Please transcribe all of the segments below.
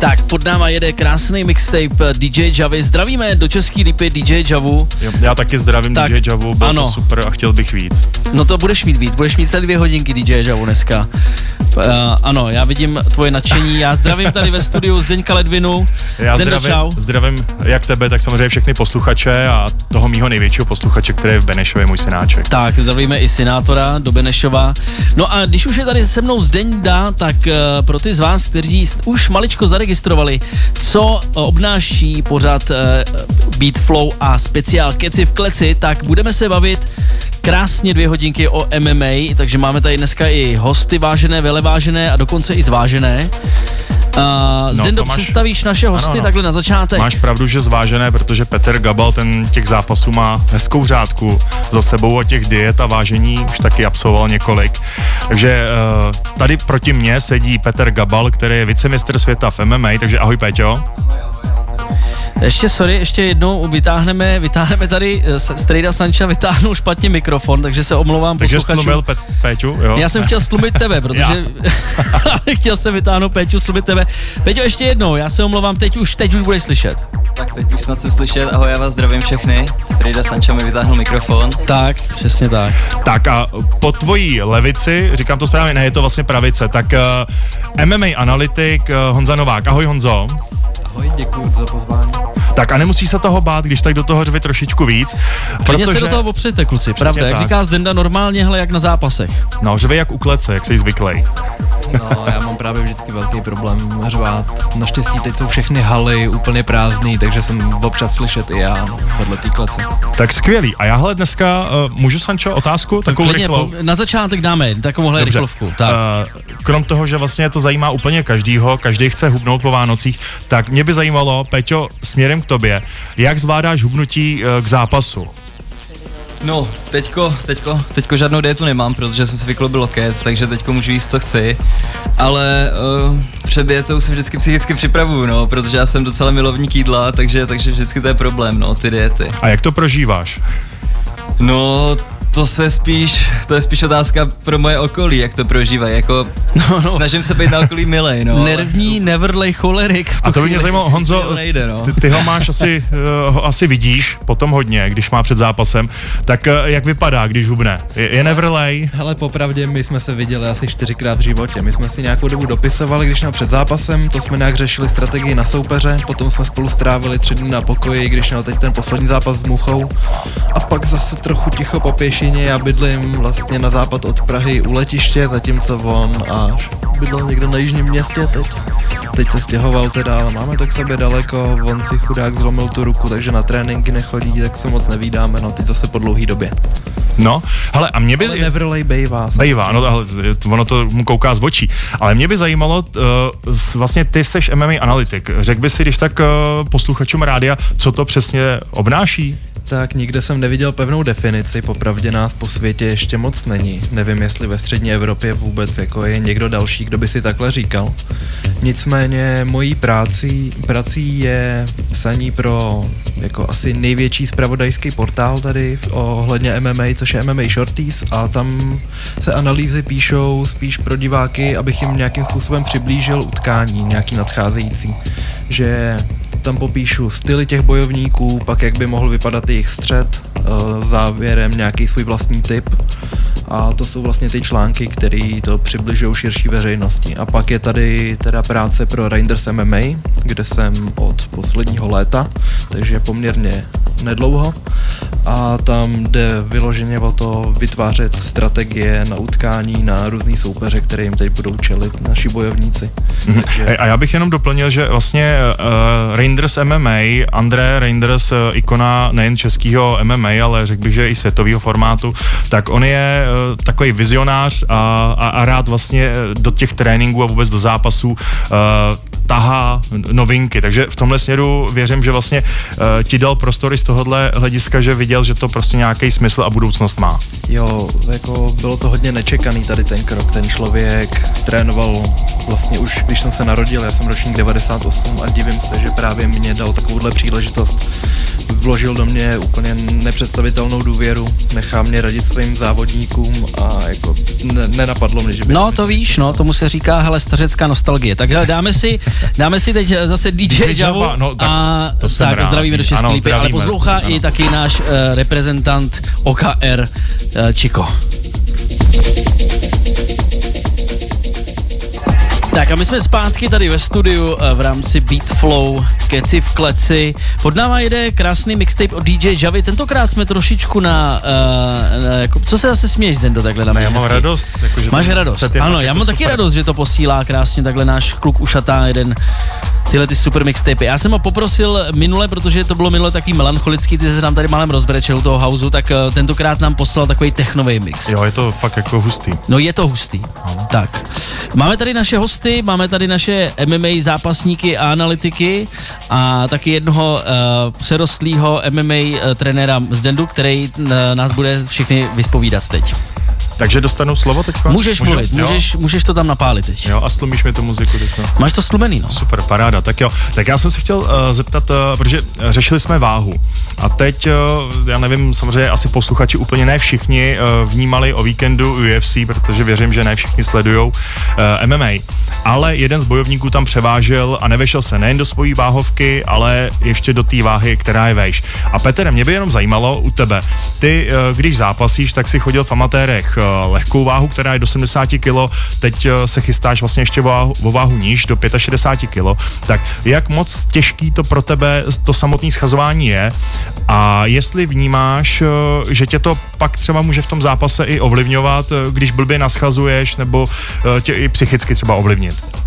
Tak pod náma jede krásný mixtape DJ Javy. Zdravíme do Český lípy DJ Javu. Já taky zdravím tak, DJ Javu, bylo ano. to super a chtěl bych víc. No to budeš mít víc, budeš mít celé dvě hodinky DJ Javu dneska. Uh, ano, já vidím tvoje nadšení. Já zdravím tady ve studiu Zdeňka Ledvinu. Já Zdenda, zdravím, čau. zdravím jak tebe, tak samozřejmě všechny posluchače a toho mýho největšího posluchače, který je v Benešově, můj synáček. Tak, zdravíme i senátora do Benešova. No a když už je tady se mnou Zdenda, tak uh, pro ty z vás, kteří už maličko zaregistrovali, co obnáší pořad uh, Beat Flow a speciál Keci v kleci, tak budeme se bavit krásně dvě hodinky o MMA, takže máme tady dneska i hosty vážené, velevážené a dokonce i zvážené. Uh, no, Zdendo, máš, představíš naše hosty ano, no. takhle na začátek? Máš pravdu, že zvážené, protože Petr Gabal ten těch zápasů má hezkou řádku za sebou a těch diet a vážení už taky absolvoval několik. Takže uh, tady proti mně sedí Petr Gabal, který je vicemistr světa v MMA, takže ahoj Peťo. Ještě sorry, ještě jednou vytáhneme, vytáhneme tady eh, Strejda Sanča vytáhnul špatně mikrofon, takže se omlouvám takže posluchačům. Pe- Péťu, jo? Já jsem chtěl slumit tebe, protože chtěl jsem vytáhnout Péťu, slumit tebe. Péťo, ještě jednou, já se omlouvám, teď už, teď už budeš slyšet. Tak teď už snad jsem slyšet, ahoj, já vás zdravím všechny. Strejda Sanča mi vytáhnul mikrofon. Tak, přesně tak. Tak a po tvojí levici, říkám to správně, ne, je to vlastně pravice, tak uh, eh, MMA analytik uh, Honza Novák. Ahoj Honzo. Ahoj, děkuji za pozvání. Tak a nemusí se toho bát, když tak do toho řvi trošičku víc. Klidně se do toho opřete, kluci, pravda, tak. jak říká Zdenda, normálně, hle, jak na zápasech. No, řve jak u klece, jak jsi zvyklý. No, já mám právě vždycky velký problém řvát. Naštěstí teď jsou všechny haly úplně prázdný, takže jsem občas slyšet i já vedle té klece. Tak skvělý. A já hle dneska, uh, můžu Sancho otázku? Takovou klidně, rychlou? Na začátek dáme takovouhle Dobře. rychlovku. Tak. Uh, krom toho, že vlastně to zajímá úplně každýho, každý chce hubnout po Vánocích, tak mě by zajímalo, Peťo, směrem k tobě, jak zvládáš hubnutí uh, k zápasu? No, teďko, teďko, teďko žádnou dietu nemám, protože jsem si vykloubil loket, takže teďko můžu jíst, co chci. Ale uh, před dietou se vždycky psychicky připravuju, no, protože já jsem docela milovník jídla, takže, takže vždycky to je problém, no, ty diety. A jak to prožíváš? No, to se spíš, to je spíš otázka pro moje okolí, jak to prožívají, jako no, no. snažím se být na okolí milej, no. Nervní, neverlej cholerik. A to by mě zajímalo, Honzo, nejde, no. ty, ty, ho máš asi, uh, ho asi vidíš potom hodně, když má před zápasem, tak uh, jak vypadá, když hubne? Je, je neverlej? Hele, popravdě, my jsme se viděli asi čtyřikrát v životě, my jsme si nějakou dobu dopisovali, když nám před zápasem, to jsme nějak řešili strategii na soupeře, potom jsme spolu strávili tři dny na pokoji, když měl teď ten poslední zápas s Muchou a pak zase trochu ticho po pěši Pěšině, já bydlím vlastně na západ od Prahy u letiště, zatímco on až bydlel někde na jižním městě teď. Teď se stěhoval teda, ale máme to k sobě daleko, on si chudák zlomil tu ruku, takže na tréninky nechodí, tak se moc nevídáme, no teď zase po dlouhý době. No, hele, a mě by... Ale Neverlay bejvá. Bejvá, no, ale ono to mu kouká z očí. Ale mě by zajímalo, uh, vlastně ty seš MMA analytik. Řekl by si, když tak uh, posluchačům rádia, co to přesně obnáší? Tak nikde jsem neviděl pevnou definici, popravdě nás po světě ještě moc není. Nevím, jestli ve střední Evropě vůbec jako je někdo další, kdo by si takhle říkal. Nicméně mojí práci, prací je psaní pro jako asi největší spravodajský portál tady ohledně MMA, což je MMA Shorties a tam se analýzy píšou spíš pro diváky, abych jim nějakým způsobem přiblížil utkání, nějaký nadcházející. Že tam popíšu styly těch bojovníků, pak jak by mohl vypadat jejich střed, eh, závěrem nějaký svůj vlastní typ a to jsou vlastně ty články, které to přibližují širší veřejnosti. A pak je tady teda práce pro Reinders MMA, kde jsem od posledního léta, takže poměrně nedlouho a tam jde vyloženě o to vytvářet strategie na utkání na různý soupeře, které jim teď budou čelit naši bojovníci. Mm-hmm. Takže... A já bych jenom doplnil, že vlastně uh, Reinders MMA, André Reinders, uh, ikona nejen českého MMA, ale řekl bych, že i světového formátu, tak on je uh, takový vizionář a, a, a rád vlastně do těch tréninků a vůbec do zápasů tahá novinky, takže v tomhle směru věřím, že vlastně uh, ti dal prostory z tohohle hlediska, že viděl, že to prostě nějaký smysl a budoucnost má. Jo, jako bylo to hodně nečekaný tady ten krok, ten člověk trénoval vlastně už, když jsem se narodil, já jsem ročník 98 a divím se, že právě mě dal takovouhle příležitost vložil do mě úplně nepředstavitelnou důvěru, nechá mě radit svým závodníkům a jako ne, nenapadlo mě, že by... No to víš, no, tomu se říká, hele, stařecká nostalgie. Tak dáme si Dáme si teď zase DJ, DJ Javu Java, no, tak a to tak rád. zdravíme do České lípy, ale poslouchá Ano. i taky náš uh, reprezentant OKR uh, Chico. Tak a my jsme zpátky tady ve studiu eh, v rámci Beat Flow, keci v kleci. Pod náma jede krásný mixtape od DJ Javy. Tentokrát jsme trošičku na, uh, na jako, co se zase směješ, Zendo, takhle na mě já mám hezky? radost. Jako, že Máš radost, ano, já jako mám taky super. radost, že to posílá krásně takhle náš kluk ušatá jeden tyhle ty super mixtapy. Já jsem ho poprosil minule, protože to bylo minule takový melancholický, ty se nám tady málem rozbrečel u toho houseu, tak eh, tentokrát nám poslal takový technový mix. Jo, je to fakt jako hustý. No je to hustý. Tak. Máme tady naše hosty, máme tady naše MMA zápasníky a analytiky a taky jednoho uh, přerostlého MMA uh, trenéra z Dendu, který uh, nás bude všechny vyspovídat teď. Takže dostanu slovo teď? Můžeš mluvit, můžeš, můžeš to tam napálit teď. Jo, a stlumíš mi tu muziku teď. Máš to slumený, no. Super, paráda. Tak jo, tak já jsem se chtěl uh, zeptat, uh, protože řešili jsme váhu. A teď, uh, já nevím, samozřejmě asi posluchači úplně ne všichni uh, vnímali o víkendu UFC, protože věřím, že ne všichni sledují uh, MMA. Ale jeden z bojovníků tam převážel a nevešel se nejen do svojí váhovky, ale ještě do té váhy, která je vejš. A Petr, mě by jenom zajímalo u tebe. Ty, uh, když zápasíš, tak si chodil v amatérech lehkou váhu, která je do 70 kg, teď uh, se chystáš vlastně ještě váhu, váhu níž, do 65 kg. Tak jak moc těžký to pro tebe to samotné schazování je a jestli vnímáš, uh, že tě to pak třeba může v tom zápase i ovlivňovat, když blbě naschazuješ nebo tě i psychicky třeba ovlivnit?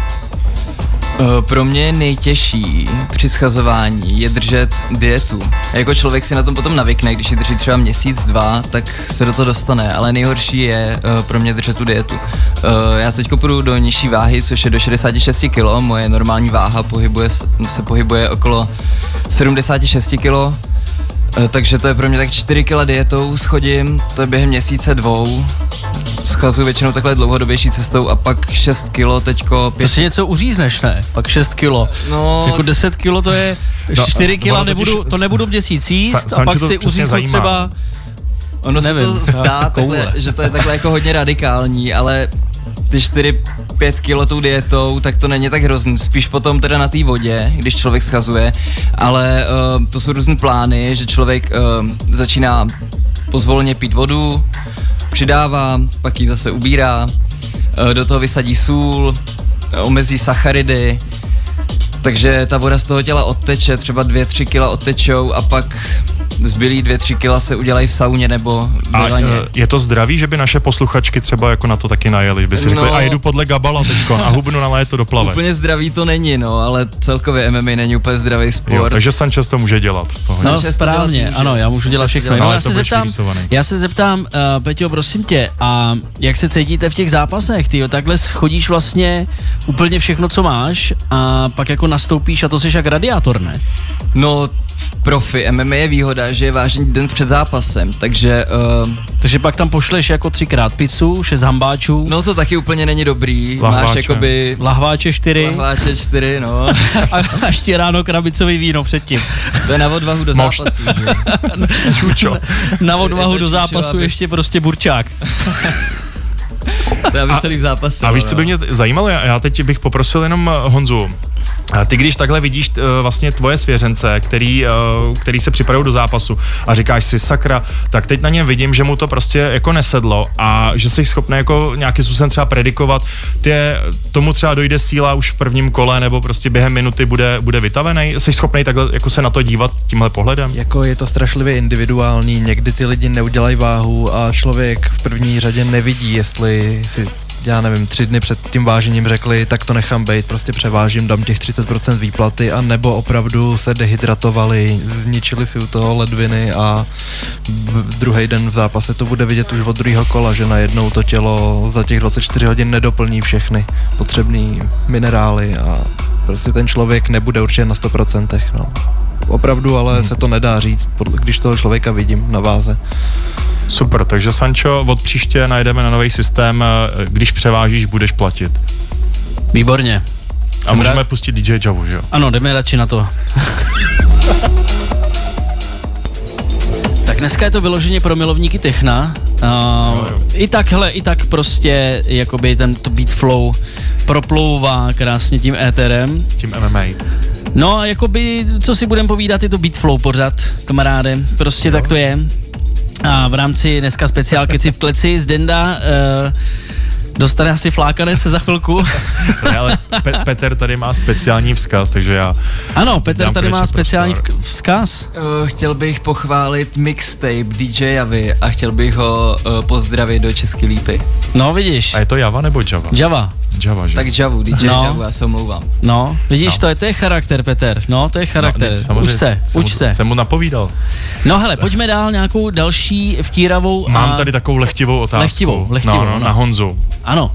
Eh, Pro mě nejtěžší při schazování je držet dietu. Jako člověk si na tom potom navykne, když ji drží třeba měsíc, dva, tak se do toho dostane, ale nejhorší je uh, pro mě držet tu dietu. Uh, já teď půjdu do nižší váhy, což je do 66 kg, moje normální váha pohybuje, se pohybuje okolo 76 kg, Eh, takže to je pro mě tak 4 kg dietou schodím, to je během měsíce dvou. Schazuju většinou takhle dlouhodobější cestou a pak 6 kg teďko To 5 si něco uřízneš, ne? Pak 6 kilo. No, Jako 10 kilo to je, No, 4 ono kila nebudu, to nebudu měsíc jíst Sa- a pak to si uříznu zajímá. třeba Ono Nevím, se to zdá, koule. takhle, že to je takhle jako hodně radikální, ale ty 4-5 kilo tou dietou, tak to není tak hrozný. Spíš potom teda na té vodě, když člověk schazuje, ale uh, to jsou různé plány, že člověk uh, začíná pozvolně pít vodu, přidává, pak ji zase ubírá, uh, do toho vysadí sůl, omezí sacharidy, takže ta voda z toho těla odteče, třeba 2-3 kila odtečou a pak zbylý 2-3 kila se udělají v sauně nebo A v vaně. eh, je to zdravý, že by naše posluchačky třeba jako na to taky najeli, by si řekli, No. a jedu podle Gabala teďko a hubnu na léto do plave. Úplně zdravý to není, no, ale celkově MMA není úplně zdravý sport. Jo, takže Sanchez to může dělat. pohodě. No Sanchez to správně, dělat může. ano, já můžu dělat všechno. No, Ale já se zeptám, já se zeptám, uh, Peťo, prosím tě, a jak se cítíte v těch zápasech? Ty takhle chodíš vlastně úplně všechno, co máš a pak jako nastoupíš a to jsi jak radiátor, ne? No, profi MMA je výhoda, že je vážný den před zápasem, takže uh, Takže pak tam pošleš jako třikrát pizzu, šest hambáčů, no, to taky úplně není dobrý. Lahváče. Máš jakoby lahváče čtyři lahváče čtyři, no. a, a ještě ráno krabicový víno předtím. To je na odvahu do Mošt. zápasu. že? Čučo. Na odvahu do zápasu aby- ještě prostě burčák. To je aby celý v zápase. A víš, co by no. mě zajímalo? Já, já teď bych poprosil jenom eh, Honzu. A ty když takhle vidíš uh, vlastně tvoje svěřence, který, uh, který se připravují do zápasu a říkáš si sakra, tak teď na něm vidím, že mu to prostě jako nesedlo a že jsi schopný jako nějakým způsobem třeba predikovat, ty tomu třeba dojde síla už v prvním kole nebo prostě během minuty bude, bude vytavený. Jsi schopný takhle jako se na to dívat tímhle pohledem? Jako je to strašlivě individuální, někdy ty lidi neudělají váhu a člověk v první řadě nevidí, jestli si já nevím, tři dny před tím vážením řekli, tak to nechám být, prostě převážím, dám těch 30% výplaty a nebo opravdu se dehydratovali, zničili si u toho ledviny a druhý den v zápase to bude vidět už od druhého kola, že najednou to tělo za těch 24 hodin nedoplní všechny potřebné minerály a prostě ten člověk nebude určitě na 100%. No. Opravdu, ale se to nedá říct, když toho člověka vidím na váze. Super, takže Sancho, od příště najdeme na nový systém, eh, když převážíš, budeš platit. Výborně. A Jsem můžeme rád. pustit DJ Javu, že jo? Ano, jdeme radši na to. tak dneska je to vyloženě pro milovníky techna, Uh, I tak, hele, i tak prostě, jakoby ten to beat flow proplouvá krásně tím éterem. Tím MMA. No a jakoby, co si budem povídat, je to beat flow pořád, kamaráde. Prostě no. tak to je. A v rámci dneska speciál Keci v kleci z Denda uh, Dostane asi flákanec za chvilku. ne, ale Pe- Petr tady má speciální vzkaz, takže já... Ano, Petr tady má speciální prostor. vzkaz. Uh, chtěl bych pochválit mixtape DJ Javy a chtěl bych ho uh, pozdravit do České lípy. No vidíš. A je to Java nebo Java? Java. Java, že? Tak Javu, DJ no. Javu, já se omlouvám. No, vidíš, no. to je, to je charakter, Petr. No, to je charakter. No, uč se, jsem uč se. Jsem mu napovídal. No hele, pojďme dál nějakou další vtíravou. Mám a... tady takovou lehtivou otázku. Lehtivou, lehtivou. No, no, no. na Honzu. Ano.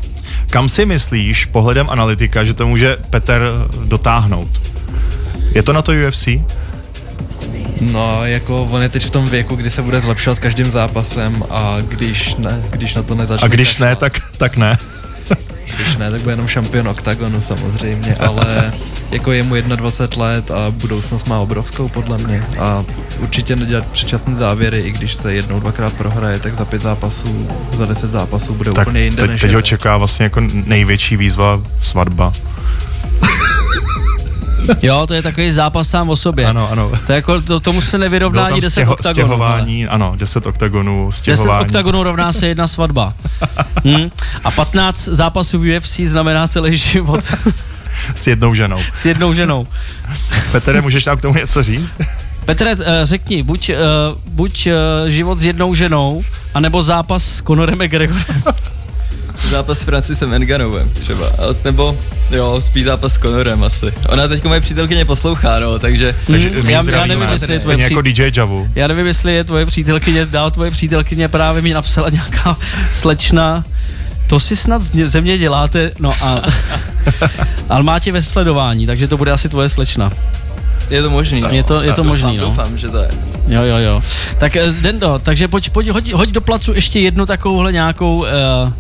Kam si myslíš pohledem analytika, že to může Petr dotáhnout? Je to na to UFC? No, jako on je teď v tom věku, kdy se bude zlepšovat každým zápasem a když ne, když na to nezačne. A když ne, tak, tak ne. Když ne, tak bude jenom šampion OKTAGONu samozřejmě, ale jako je mu 21 let a budoucnost má obrovskou podle mě a určitě nedělat předčasné závěry, i když se jednou, dvakrát prohraje, tak za pět zápasů, za deset zápasů bude tak úplně jinde teď, než teď ho čeká vlastně jako největší výzva svatba. Jo, to je takový zápas sám o sobě. Ano, ano. To je jako, to, tomu se nevyrrovná ani 10 stěho, oktagonů. Stěhování, ale. ano, 10 oktagonů, stěhování. 10 oktagonů rovná se jedna svatba. Hmm. A 15 zápasů v UFC znamená celý život. S jednou ženou. S jednou ženou. Petere, můžeš nám k tomu něco říct? Petre, eh, řekni, buď, uh, buď uh, život s jednou ženou, anebo zápas s Conorem McGregorem. zápas s Francisem Enganovem třeba, nebo jo, spíš zápas s Conorem asi. Ona teď moje přítelkyně poslouchá, no, takže... takže mm, já, já nevím, jestli je tvoje jako DJ Javu. Já nevím, jestli je tvoje přítelkyně, dál tvoje přítelkyně právě mi napsala nějaká slečna, to si snad ze mě děláte, no a... ale má tě ve sledování, takže to bude asi tvoje slečna. Je to možný. No. Je to, je to doufám, možný, no. Doufám, že to je. Jo, jo, jo. Tak eh, Dendo, takže pojď, pojď hoď, hoď do placu ještě jednu takovouhle nějakou uh,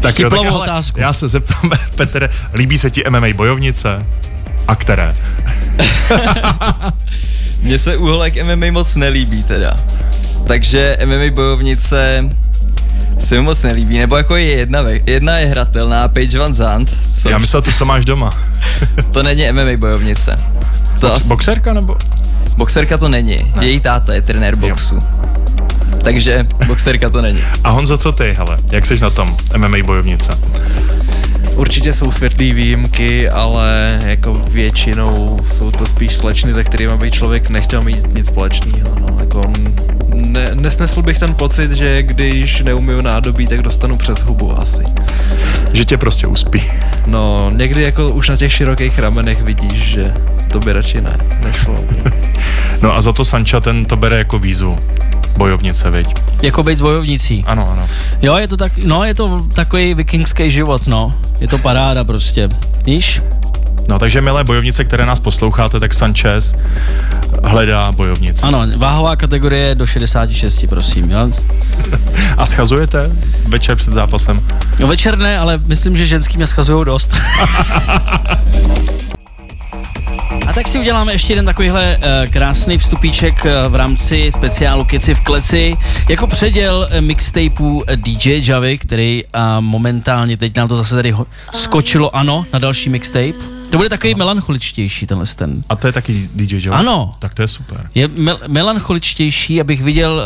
tak jo, tak hele, otázku. Já se zeptám, Petr, líbí se ti MMA bojovnice? A které? Mně se úholek MMA moc nelíbí teda. Takže MMA bojovnice se mi moc nelíbí, nebo jako je jedna, jedna je hratelná, Page Van Zandt. Co? Já myslel tu, co máš doma. to není MMA bojovnice. To Box, as... Boxerka nebo? Boxerka to není, ne. její táta je trenér boxu. Jo. Takže boxerka to není. A Honzo, co ty, hele? Jak jsi na tom MMA bojovnice? Určitě jsou světlý výjimky, ale jako většinou jsou to spíš slečny, se kterými by člověk nechtěl mít nic společného. No, jako ne, nesnesl bych ten pocit, že když neumiju nádobí, tak dostanu přes hubu asi. Že tě prostě uspí. No, někdy jako už na těch širokých ramenech vidíš, že to by radši ne, nešlo. No a za to Sancha ten to bere jako výzvu bojovnice, veď? Jako být bojovnicí. Ano, ano. Jo, je to tak, no je to takový vikingský život, no. Je to paráda prostě. Víš? No takže milé bojovnice, které nás posloucháte, tak Sanchez hledá bojovnice. Ano, váhová kategorie do 66, prosím, jo. A schazujete večer před zápasem? No večer ne, ale myslím, že ženský mě schazují dost. A tak si uděláme ještě jeden takovýhle uh, krásný vstupíček uh, v rámci speciálu Keci v kleci. Jako předěl uh, mixtapeů DJ Javy, který uh, momentálně, teď nám to zase tady ho- skočilo, ano, na další mixtape. To bude takový melancholičtější tenhle ten. A to je taky DJ Joe? Ano. Tak to je super. Je mel- melancholičtější, abych viděl,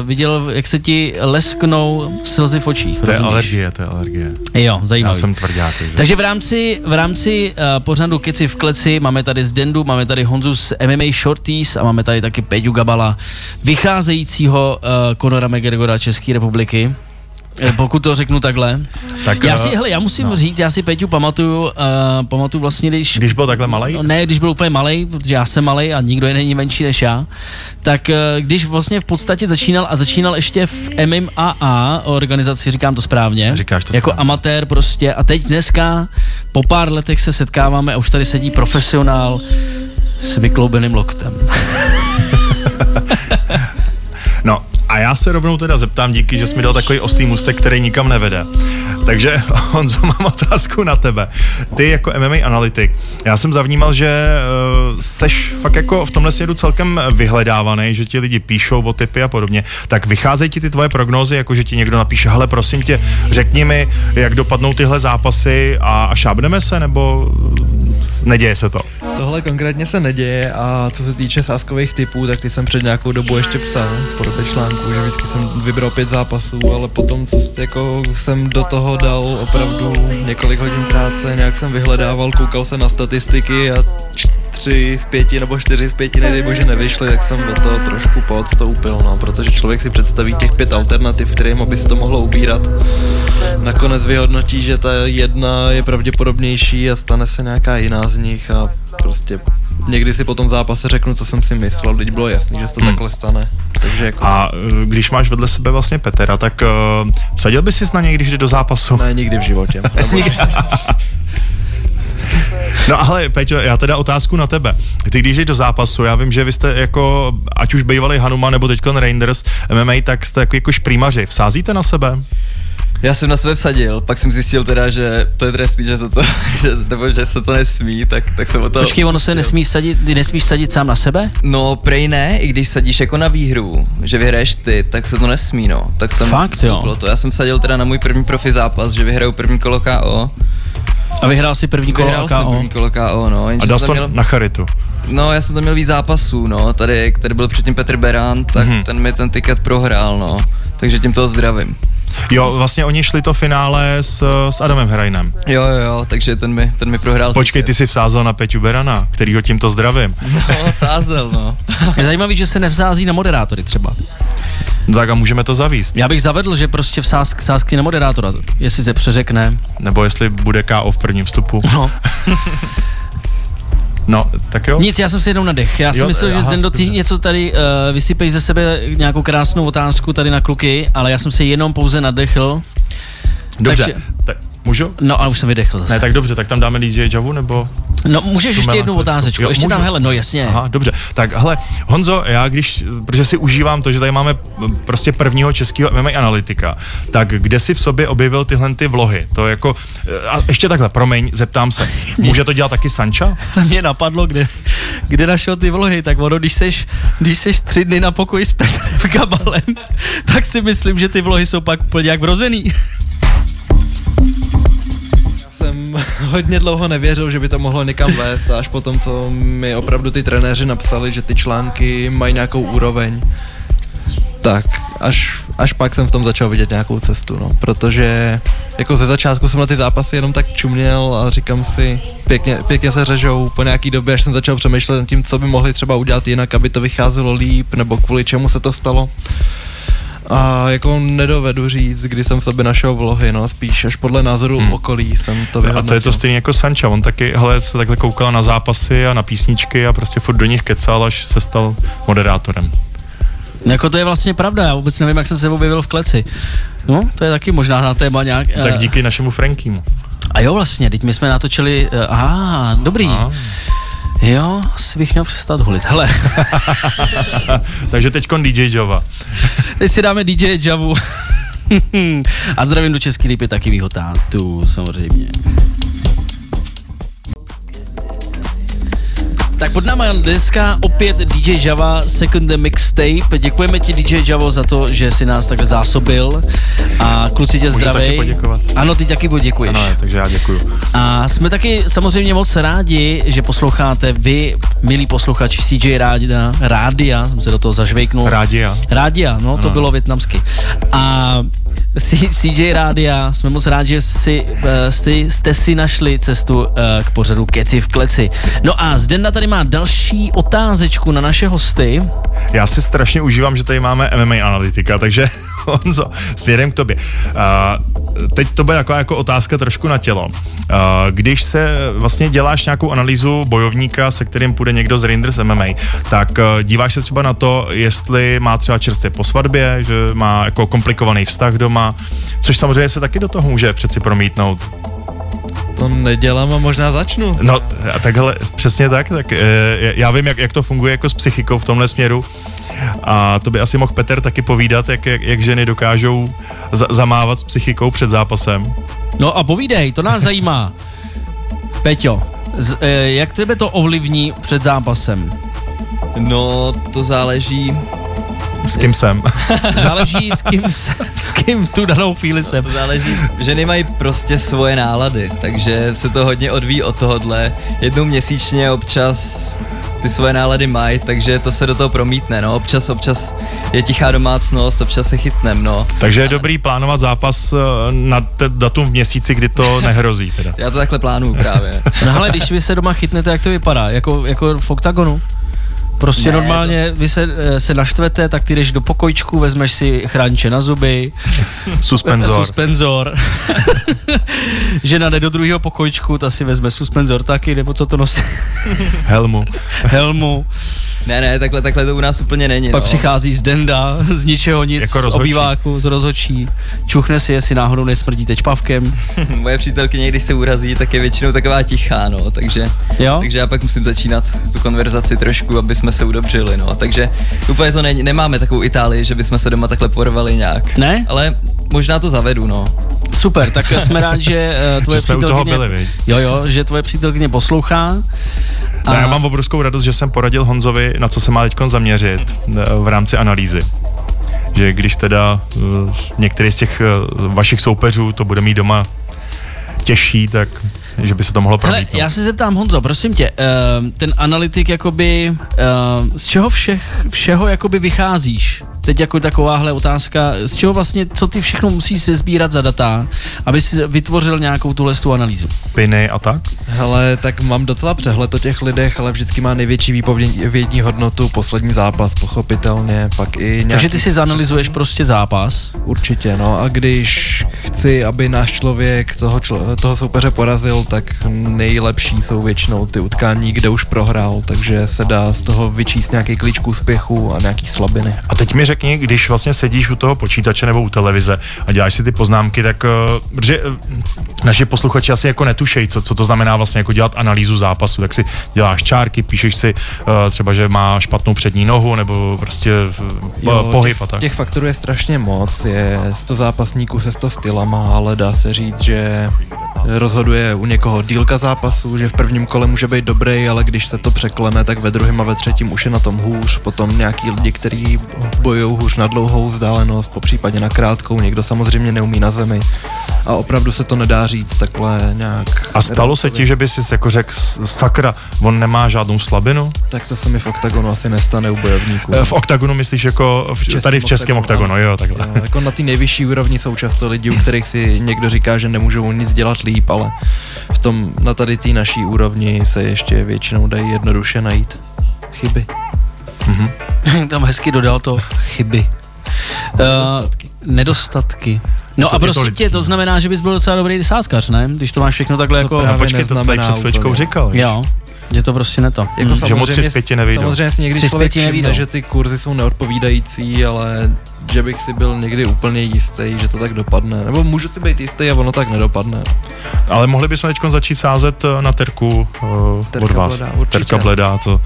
uh, viděl, jak se ti lesknou slzy v očích. To rozumíš? je alergie, to je alergie. Jo, zajímavý. Já jsem tvrdák. Takže, takže v rámci, v rámci uh, pořadu Keci v kleci máme tady z Dendu, máme tady Honzu z MMA Shorties a máme tady taky Peďu Gabala, vycházejícího uh, Conora McGregora České republiky. Pokud to řeknu takhle. Tak, já si, eh, hele, já musím no. říct, já si Peťu pamatuju, uh, pamatuju vlastně, když... Když byl takhle malý? Ne, když byl úplně malý, protože já jsem malý a nikdo je není menší než já, tak uh, když vlastně v podstatě začínal a začínal ještě v MMA organizaci, říkám to správně, Říkáš to jako správně. amatér prostě a teď dneska po pár letech se setkáváme a už tady sedí profesionál s vykloubeným loktem. a já se rovnou teda zeptám, díky, že jsi mi dal takový oslý můstek, který nikam nevede. Takže Honzo, mám otázku na tebe. Ty jako MMA analytik, já jsem zavnímal, že uh, seš fakt jako v tomhle směru celkem vyhledávaný, že ti lidi píšou o typy a podobně. Tak vycházejí ti ty tvoje prognózy, jako že ti někdo napíše, hele, prosím tě, řekni mi, jak dopadnou tyhle zápasy a, a šábneme se, nebo neděje se to? Tohle konkrétně se neděje a co se týče sáskových typů, tak ty jsem před nějakou dobu ještě psal v podobě článku, že vždycky jsem vybral pět zápasů, ale potom co, jako jsem do toho dal opravdu několik hodin práce, nějak jsem vyhledával, koukal se na statistiky a tři z pěti nebo čtyři z pěti, nedej bože, nevyšly, tak jsem do toho trošku podstoupil, no, protože člověk si představí těch pět alternativ, kterým by se to mohlo ubírat. Nakonec vyhodnotí, že ta jedna je pravděpodobnější a stane se nějaká jiná z nich a prostě někdy si po tom zápase řeknu, co jsem si myslel, teď bylo jasný, že se to hmm. takhle stane. Takže jako... A eh, když máš vedle sebe vlastně Petera, tak uh, vsadil bys si na něj, když jde do zápasu? Ne, nikdy v životě. No ale Peťo, já teda otázku na tebe. Ty když jdeš do zápasu, já vím, že vy jste jako, ať už bývalý Hanuma nebo teďkon Reinders MMA, tak jste jako, jako šprýmaři. Vsázíte na sebe? Já jsem na sebe vsadil, pak jsem zjistil teda, že to je trestný, že se to, že, nebo že se to nesmí, tak, tak jsem o to... Počkej, ono se nesmí vsadit, ty nesmíš vsadit sám na sebe? No, prej ne, i když sadíš jako na výhru, že vyhraješ ty, tak se to nesmí, no. Tak jsem, Fakt, jo. Bylo to. Já jsem vsadil teda na můj první profi zápas, že vyhraju první kolo KO. A vyhrál si první kolo Vyhrál KO? jsem první kolo KO, no. A dal jsi to měl... na charitu? No, já jsem tam měl víc zápasů, no. Tady, který byl předtím Petr Beran, tak hmm. ten mi ten tiket prohrál, no. Takže tím toho zdravím. Jo, vlastně oni šli to finále s, s Adamem Hrajnem. Jo, jo, jo, takže ten mi, ten mi prohrál. Počkej, ty jsi vsázel na Peťu Berana, který ho tímto zdravím. No, sázel, no. Je zajímavý, že se nevzází na moderátory třeba. No tak a můžeme to zavíst. Já bych zavedl, že prostě v sásk, sásky na moderátora, jestli se přeřekne. Nebo jestli bude KO v prvním vstupu. No. No, tak jo. Nic, já jsem si jenom nadech. Já jsem myslel, že Zendo, ty něco tady uh, vysypeš ze sebe nějakou krásnou otázku tady na kluky, ale já jsem si jenom pouze nadechl. Dobře, Takže, tak, můžu? No, ale už jsem vydechl zase. Ne, tak dobře, tak tam dáme DJ Javu, nebo... No, můžeš ještě jednu otázečku, jo, ještě můžu? tam, hele, no jasně. Aha, dobře. Tak hele, Honzo, já když, protože si užívám to, že tady máme prostě prvního českého MMA analytika, tak kde si v sobě objevil tyhle ty vlohy? To jako, a ještě takhle, promiň, zeptám se, může to dělat taky Sanča? Mě napadlo, kde, kde našel ty vlohy, tak ono, když seš, když seš tři dny na pokoji s Petrem Kabalem, tak si myslím, že ty vlohy jsou pak úplně jak vrozený jsem hodně dlouho nevěřil, že by to mohlo někam vést až potom, co mi opravdu ty trenéři napsali, že ty články mají nějakou úroveň, tak až, až pak jsem v tom začal vidět nějakou cestu, no, protože jako ze začátku jsem na ty zápasy jenom tak čuměl a říkám si, pěkně, pěkně se řežou po nějaký době, až jsem začal přemýšlet nad tím, co by mohli třeba udělat jinak, aby to vycházelo líp, nebo kvůli čemu se to stalo. A jako nedovedu říct, kdy jsem v sobě našel vlohy, no spíš až podle názoru hmm. okolí jsem to vyhodnotil. A to je to stejně jako Sancha, on taky, hele, se takhle koukal na zápasy a na písničky a prostě furt do nich kecal, až se stal moderátorem. Jako to je vlastně pravda, já vůbec nevím, jak jsem se objevil v kleci. No, to je taky možná na téma nějak... Tak eh, díky našemu Frankimu. A jo, vlastně, teď my jsme natočili, uh, aha, dobrý. Aha. Jo, asi bych měl přestat hulit. Hele. Takže teď DJ Java. teď si dáme DJ Javu. A zdravím do České lípy taky výho tátu, samozřejmě. Tak pod náma dneska opět DJ Java Second the Mixtape. Děkujeme ti DJ Javo za to, že si nás takhle zásobil a kluci tě zdraví. Ano, ty taky poděkuješ. Ano, takže já děkuju. A jsme taky samozřejmě moc rádi, že posloucháte vy, milí posluchači CJ Rádia, Rádia, jsem se do toho zažvejknul. Rádia. Rádia, no, ano. to bylo větnamsky. A CJ Rádia, jsme moc rádi, že si, eh, jste, jste si našli cestu eh, k pořadu Keci v kleci. No a Zdenda tady má další otázečku na naše hosty. Já si strašně užívám, že tady máme MMA analytika, takže Honzo, směrem k tobě. Uh, teď to bude jako, jako otázka trošku na tělo. Uh, když se vlastně děláš nějakou analýzu bojovníka, se kterým půjde někdo z Rangers MMA, tak uh, díváš se třeba na to, jestli má třeba čerstvě po svatbě, že má jako komplikovaný vztah doma, což samozřejmě se taky do toho může přeci promítnout. To nedělám a možná začnu. No a takhle, přesně tak, tak e, já vím, jak, jak to funguje jako s psychikou v tomhle směru a to by asi mohl Petr taky povídat, jak, jak, jak ženy dokážou za, zamávat s psychikou před zápasem. No a povídej, to nás zajímá. Peťo, z, e, jak tebe to ovlivní před zápasem? No, to záleží, S kým jsem? Záleží s kým, s, kým v tu danou chvíli jsem. to záleží, ženy mají prostě svoje nálady, takže se to hodně odvíjí od tohohle. Jednou měsíčně občas ty svoje nálady mají, takže to se do toho promítne, no. Občas, občas je tichá domácnost, občas se chytnem, no. Takže je dobrý plánovat zápas eh, na te- datum v měsíci, kdy to nehrozí. Teda. Já to takhle plánuju právě. No ale když vy se doma chytnete, jak to vypadá? Jako, jako v oktagonu? Prostě Ne, normálně vy se, eh, se naštvete, tak ty jdeš do pokojičku, vezmeš si chrániče na zuby, Suspenzor. suspenzor. Žena jde do druhého pokojičku, ta si vezme suspenzor taky, nebo co to nosí, Helmu. helmu. Ne, ne, takhle, takhle to u nás úplně není, Pak no. přichází z denda, z ničeho nic, Jako z obýváku, z rozhočí. Čuchne si, jestli náhodou nesmrdí teď pavkem. Moje přítelkyně, když se urazí, tak je většinou taková tichá, no, takže, Jo? takže já pak musím začínat tu konverzaci trošku, aby jsme se udobřili, no, takže úplně to ne, nemáme takovou Itálii, že bychom se doma takhle porvali nějak. Ne? Ale možná to zavedu, no. Super, tak jsme rádi, že uh, tvoje Že jsme u toho přítelkyně... byli, viď? Jo, jo, že tvoje přítelkyně poslouchá. A... Já mám obrovskou radost, že jsem poradil Honzovi, na co se má teď zaměřit eh, v rámci analýzy. Že když teda eh, některý z těch eh, vašich soupeřů to bude mít doma těžší, tak že by se to mohlo Hele, promítnout. já se zeptám, Honzo, prosím tě, uh, ten analytik jakoby, uh, z čeho všech, všeho jakoby vycházíš? Teď jako takováhle otázka, z čeho vlastně, co ty všechno musíš se sbírat za data, aby si vytvořil nějakou tuhle tu analýzu? Piny a tak? Hele, tak mám docela přehled o těch lidech, ale vždycky má největší výpovědní hodnotu poslední zápas, pochopitelně, pak i nějaký... Takže ty si zanalizuješ prostě zápas. Určitě, no a když chci, aby náš člověk toho, člo, toho soupeře porazil, tak nejlepší jsou většinou ty utkání, kde už prohrál, takže se dá z toho vyčíst nějaký klíč k úspěchu a nějaký slabiny. A teď mi řekni, když vlastně sedíš u toho počítače nebo u televize a děláš si ty poznámky, tak uh, protože uh, naši posluchači asi jako netušejí, co, co to znamená vlastně jako dělat analýzu zápasu, tak si děláš čárky, píšeš si uh, třeba, že má špatnou přední nohu nebo prostě uh, pohyb těch, a tak. Těch faktorů je strašně moc, je 100 zápasníků se 100 stylama, ale dá se říct, že Seven. Rozhoduje u někoho dílka zápasu, že v prvním kole může být dobrý, ale když se to překlene, tak ve druhém a ve třetím už je na tom hůř. Potom nějaký lidi, kteří bojují hůř na dlouhou vzdálenost, po případě na krátkou, někdo samozřejmě neumí na zemi. A opravdu se to nedá říct takhle nějak. A stalo se ti, že by si jako řekl, "S- sakra, on nemá žádnou slabinu? Tak to se mi v oktagonu asi nestane u bojovníků. Eh, V oktagonu myslíš jako v, českém tady v českém oktagonu, ano. jo, takhle. Jo, jako na té nejvyšší úrovni jsou často lidi, u kterých si někdo říká, že nemůžou nic dělat líp, ale v tom, na tady té naší úrovni se ještě většinou dají jednoduše najít chyby. Tam hezky dodal to chyby. Nedostatky. Uh, nedostatky. No to- a to prosím lidský. tě, to znamená, že bys byl docela dobrý sázkař, ne? Když to máš všechno takhle To jako... právě A počkej, to tady před chvíličkou říkal. Jo, že to prostě ne to. Jako Mm. Že mu tři nevyjdou. Samozřejmě si někdy Tři člověk všimne, že ty kurzy jsou neodpovídající, ale že bych si byl někdy úplně jistý, že to tak dopadne. Nebo můžu si být jistý a ono tak nedopadne. Ale mohli bychom teď začít sázet eh, na terku uh, Terka od vás. bledá, určitě. terka bledá, to,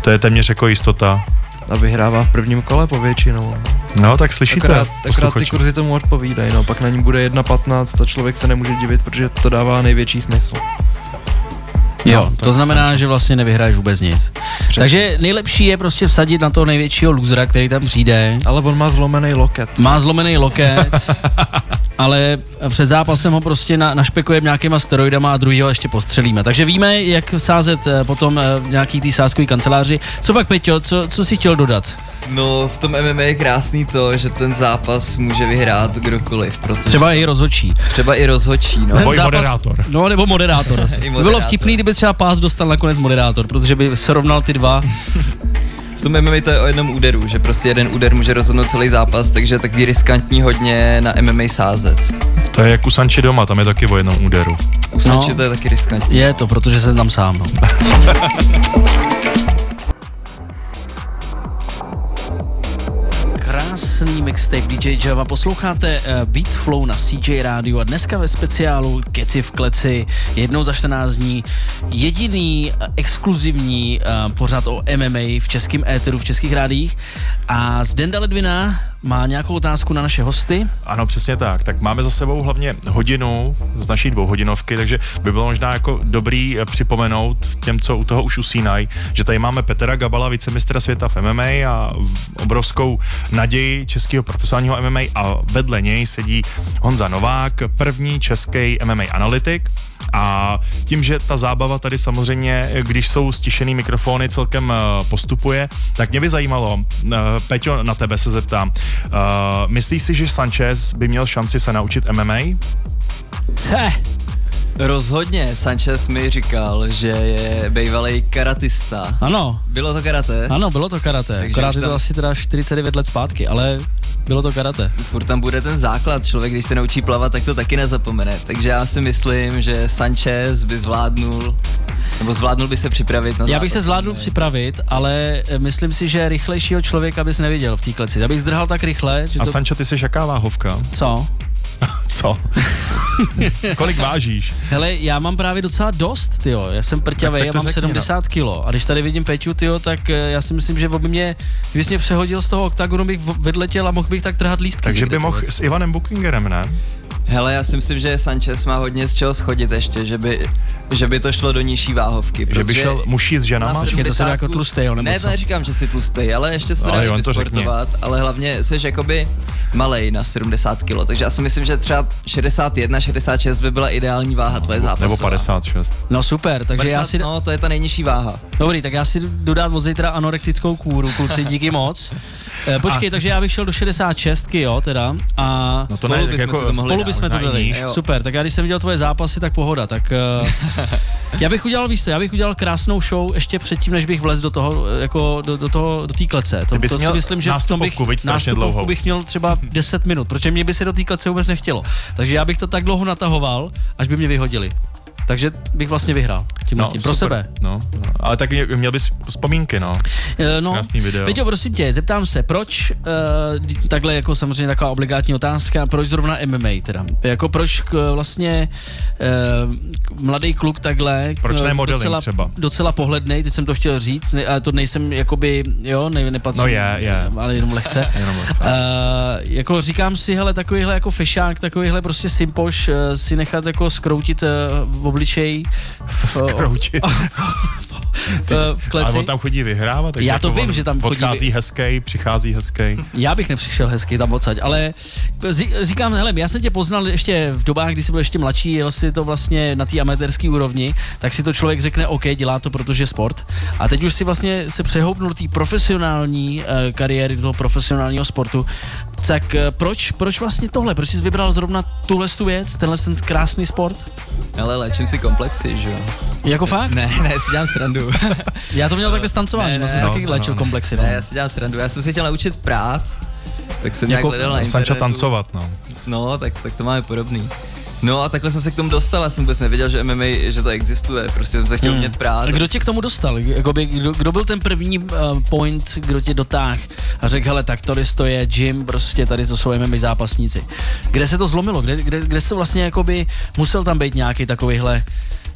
to je téměř jako jistota. A vyhrává v prvním kole povětšinou. No, tak slyšíte, Akorát, akorát ty kurzy tomu odpovídají, no pak na ní bude 1.15 a člověk se nemůže divit, protože to dává největší smysl. Jo, No, to tak znamená, že vlastně nevyhraješ vůbec nic. Takže nejlepší je prostě vsadit na toho největšího lůzra, který tam přijde. Ale on má zlomený loket. Má zlomený loket, ale před zápasem ho prostě na, našpekujeme nějakýma steroidama a druhýho ještě postřelíme. Takže víme, jak sázet eh, potom eh, nějaký tý sázkový kanceláři. Co pak, Peťo, co, co jsi chtěl dodat? No, v tom MMA je krásný to, že ten zápas může vyhrát kdokoliv, protože třeba, i rozhodčí. třeba i rozhodčí, no. Nebo i moderátor. No, nebo moderátor. By bylo moderátor. vtipný, kdyby třeba pás dostal nakonec moderátor, protože by srovnal ty dva. V tom MMA to je o jednom úderu, že prostě jeden úder může rozhodnout celý zápas, takže je takový riskantní hodně na MMA sázet. To je jak u Sanči doma, tam je taky o jednom úderu. U Sanči to je taky riskantní. Je to, protože jsem tam sám. No. Mixtape DJ Java. Posloucháte uh, Beat Flow na CJ rádiu a dneska ve speciálu Keci v kleci, jednou za 14 dní, jediný uh, exkluzivní uh, pořad o MMA v českém éteru, v českých rádiích. A Zdenda Ledvina má nějakou otázku na naše hosty. Ano, přesně tak. Tak máme za sebou hlavně hodinu z naší dvouhodinovky, takže by bylo možná jako dobrý připomenout těm, co u toho už usínají, že tady máme Petra Gabala, vicemistra světa v MMA a obrovskou naději českého profesionálního MMA a vedle něj sedí Honza Novák, první český MMA analytik. A tím, že ta zábava tady samozřejmě, když jsou stišený mikrofony, celkem uh, postupuje, tak mě by zajímalo, uh, Peťo, na tebe se zeptám, uh, myslíš si, že Sanchez by měl šanci se naučit MMA? Ce. Rozhodně, Sanchez mi říkal, že je bývalý karatista. Ano. Bylo to karate? Ano, bylo to karate. Takže Akorát je to asi teda 49 let zpátky, ale bylo to karate. Furt tam bude ten základ, člověk když se naučí plavat, tak to taky nezapomene. Takže já si myslím, že Sanchez by zvládnul, nebo zvládnul by se připravit na Já bych se zvládnul ne? připravit, ale eh, myslím si, že rychlejšího člověka bys neviděl v té kleci. Já bych zdrhal tak rychle. Že A to... Sancho, ty jsi jaká váhovka? Co? Co? Kolik vážíš? Hele, já mám právě docela dost, tyjo. Já jsem prťavej, já mám řekni, 70 no. kilo. A když tady vidím Peťu, tyjo, tak eh, já si myslím, že by mě, kdybys mě přehodil z toho oktagonu, bych vedletěl a mohl bych tak trhat lístky. Takže by mohl s Ivanem Bookingerem, ne? Hele, já si myslím, že Sanchez má hodně z čeho schodit ještě, že by, že by to šlo do nižší váhovky. Že by šel muší s ženama? Počkej, to se jako tlustej, jo, Ne, to neříkám, že jsi tlustej, ale ještě se no, dá sportovat, ale hlavně jsi jakoby malej na 70 kg, takže já si myslím, že třeba 61, 66 by byla ideální váha tvoje zápasová. Nebo 56. No super, takže 50, já si... No, to je ta nejnižší váha. Dobrý, tak já si jdu dát od zítra anorektickou kůru, kluci, díky moc. E, počkej, a... takže já bych šel do 66, jo, teda. A no to ne, spolu, jako, to spolu bychom to dali. Super, tak já když jsem viděl tvoje zápasy, tak pohoda. Tak uh, já bych udělal, víš co, já bych udělal krásnou show ještě předtím, než bych vlez do toho, jako do, do toho, do té klece. To, to si myslím, že v tom bych, nástupovku bych měl třeba 10 minut, protože mě by se do té klece vůbec nechtělo. Takže já bych to tak dlouho natahoval, až by mě vyhodili. Takže bych vlastně vyhrál tím no, tím, pro super. sebe. No, no, ale tak měl bys vzpomínky, no. Uh, no, Krásný video. Peťo, prosím tě, zeptám se, proč, uh, takhle jako samozřejmě taková obligátní otázka, proč zrovna MMA teda? Jako proč k, vlastně uh, mladý kluk takhle, proč ne modeling docela, třeba? Docela pohlednej, teď jsem to chtěl říct, ne, ale to nejsem jakoby, jo, ne, nepatřím, no je, je. ale jenom lehce. jenom lehce. Uh, jako říkám si, hele, takovýhle jako fešák, takovýhle prostě simpoš uh, si nechat jako skroutit uh, v obličej. Skroutit. v kleci. Ale on tam chodí vyhrávat. Já to jako vím, že tam chodí. Odchází hezký, přichází hezký. Já bych nepřišel hezký tam odsaď, ale říkám, hele, já jsem tě poznal ještě v dobách, kdy jsi byl ještě mladší, jel si to vlastně na té amatérské úrovni, tak si to člověk řekne, OK, dělá to, protože sport. A teď už si vlastně se přehoupnul té profesionální uh, kariéry, do toho profesionálního sportu. Tak uh, proč, proč vlastně tohle? Proč jsi vybral zrovna tuhle tu věc, tenhle ten krásný sport? Ale léčím si komplexy, že jo. Jako fakt? Ne, ne, si dělám srandu. já to měl takhle s tancováním, jsem taky no, léčil no, komplexy. No. Ne, já si dělám srandu, já jsem si chtěl naučit prát, tak jsem jako, nějak hledal na Sanča tancovat, no. No, tak, tak to máme podobný. No a takhle jsem se k tomu dostal, já jsem vůbec nevěděl, že MMA, že to existuje, prostě jsem se chtěl hmm. umět prát. A kdo tě k tomu dostal? Jakoby, kdo, kdo byl ten první uh, point, kdo tě dotáh a řekl, hele, tak tady to je gym, prostě tady to jsou MMA zápasníci. Kde se to zlomilo? Kde, kde, kde se vlastně jakoby musel tam být nějaký takovýhle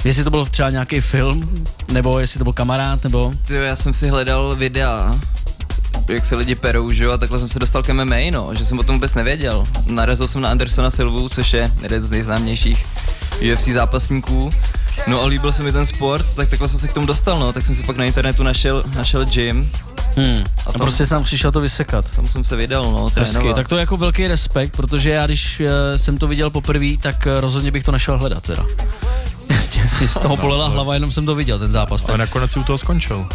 Jestli to byl třeba nějaký film, nebo jestli to byl kamarád, nebo... Ty, já jsem si hledal videa jak se lidi perou, že jo, a takhle jsem se dostal k MMA, no, že jsem o tom vůbec nevěděl. Narazil jsem na Andersona Silvu, což je jeden z nejznámějších UFC zápasníků. No a líbil se mi ten sport, tak takhle jsem se k tomu dostal, no, tak jsem si pak na internetu našel, našel gym, Hmm. A, tam, a prostě jsem přišel to vysekat. Tam jsem se vydal, no, Hezky, tak to je jako velký respekt, protože já když uh, jsem to viděl poprvé, tak uh, rozhodně bych to nešel hledat teda. z toho bolela no, hlava, jenom jsem to viděl, ten zápas. Ale tak. nakonec si u toho skončil.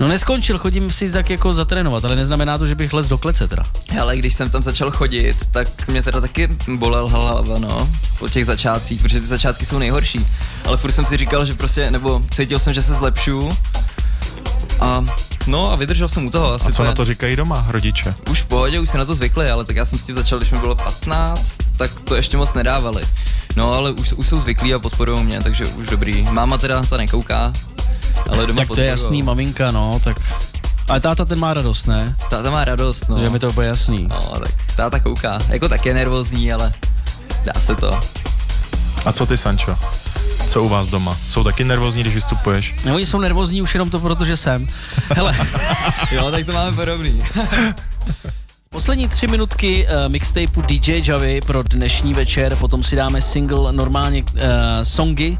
No neskončil, chodím si tak jako zatrénovat, ale neznamená to, že bych les do klece teda. Ale když jsem tam začal chodit, tak mě teda taky bolel hlava, no, po těch začátcích, protože ty začátky jsou nejhorší. Ale furt jsem si říkal, že prostě, nebo cítil jsem, že se zlepšu a No a vydržel jsem u toho. Asi a co to na to říkají doma rodiče? Už v pohodě, už se na to zvykli, ale tak já jsem s tím začal, když mi bylo 15, tak to ještě moc nedávali. No ale už, už jsou zvyklí a podporují mě, takže už dobrý. Máma teda ta nekouká, ale doma Tak to je jasný, maminka, no, tak Ale táta ten má radost, ne? Táta má radost, no. Že mi to bude jasný. No, tak táta kouká. Jako tak je nervózní, ale dá se to. A co ty, Sancho? Co u vás doma? Jsou taky nervózní, když vystupuješ? No, oni jsou nervózní už jenom to, protože jsem. Hele, Jo, tak to máme podobný. poslední tři minutky uh, mixtapeu DJ Javy pro dnešní večer, potom si dáme single normálně uh, songy,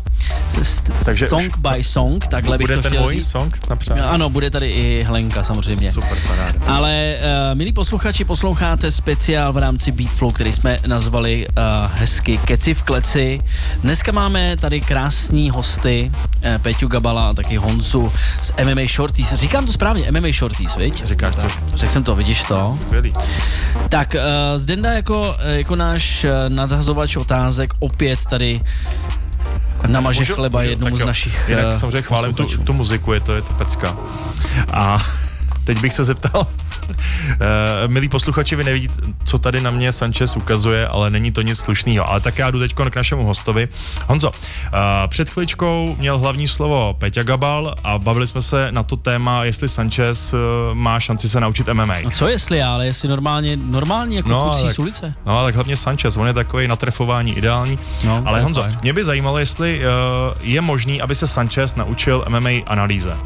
Takže song by song, takhle bych to chtěl můj říct. song napřát? Ano, bude tady i Helenka samozřejmě. Super, paráda. Ale uh, milí posluchači, posloucháte speciál v rámci Beatflow, který jsme nazvali uh, hezky Keci v kleci. Dneska máme tady krásní hosty, uh, Peťu Gabala a taky Honzu z MMA Shorties. Říkám to správně, MMA Shorties, viď? Říkáš to? Řekl jsem to, vidíš to? Skvělý. Tak uh, Zdenda jako, eh, jako náš uh, nadhazovač otázek opět tady namaže Můžu- chleba můžu? jednomu z jo. našich Jinak eh, samozřejmě chválím tu, tu muziku, je to, je to pecka. A teď bych se zeptal, milí posluchači, vy nevidíte, co tady na mě Sanchez ukazuje, ale není to nic slušného. Ale tak já jdu teď k našemu hostovi. Honzo, uh, před chviličkou měl hlavní slovo Peťa Gabal a bavili jsme se na to téma, jestli Sanchez uh, má šanci se naučit MMA. No co jestli ale jestli normálně, normálně jako no, No, tak- z ulice. No, tak hlavně Sanchez, on je takový na trefování ideální. No, ale Honzo, mě by zajímalo, jestli je možný, aby se Sanchez naučil MMA analýze.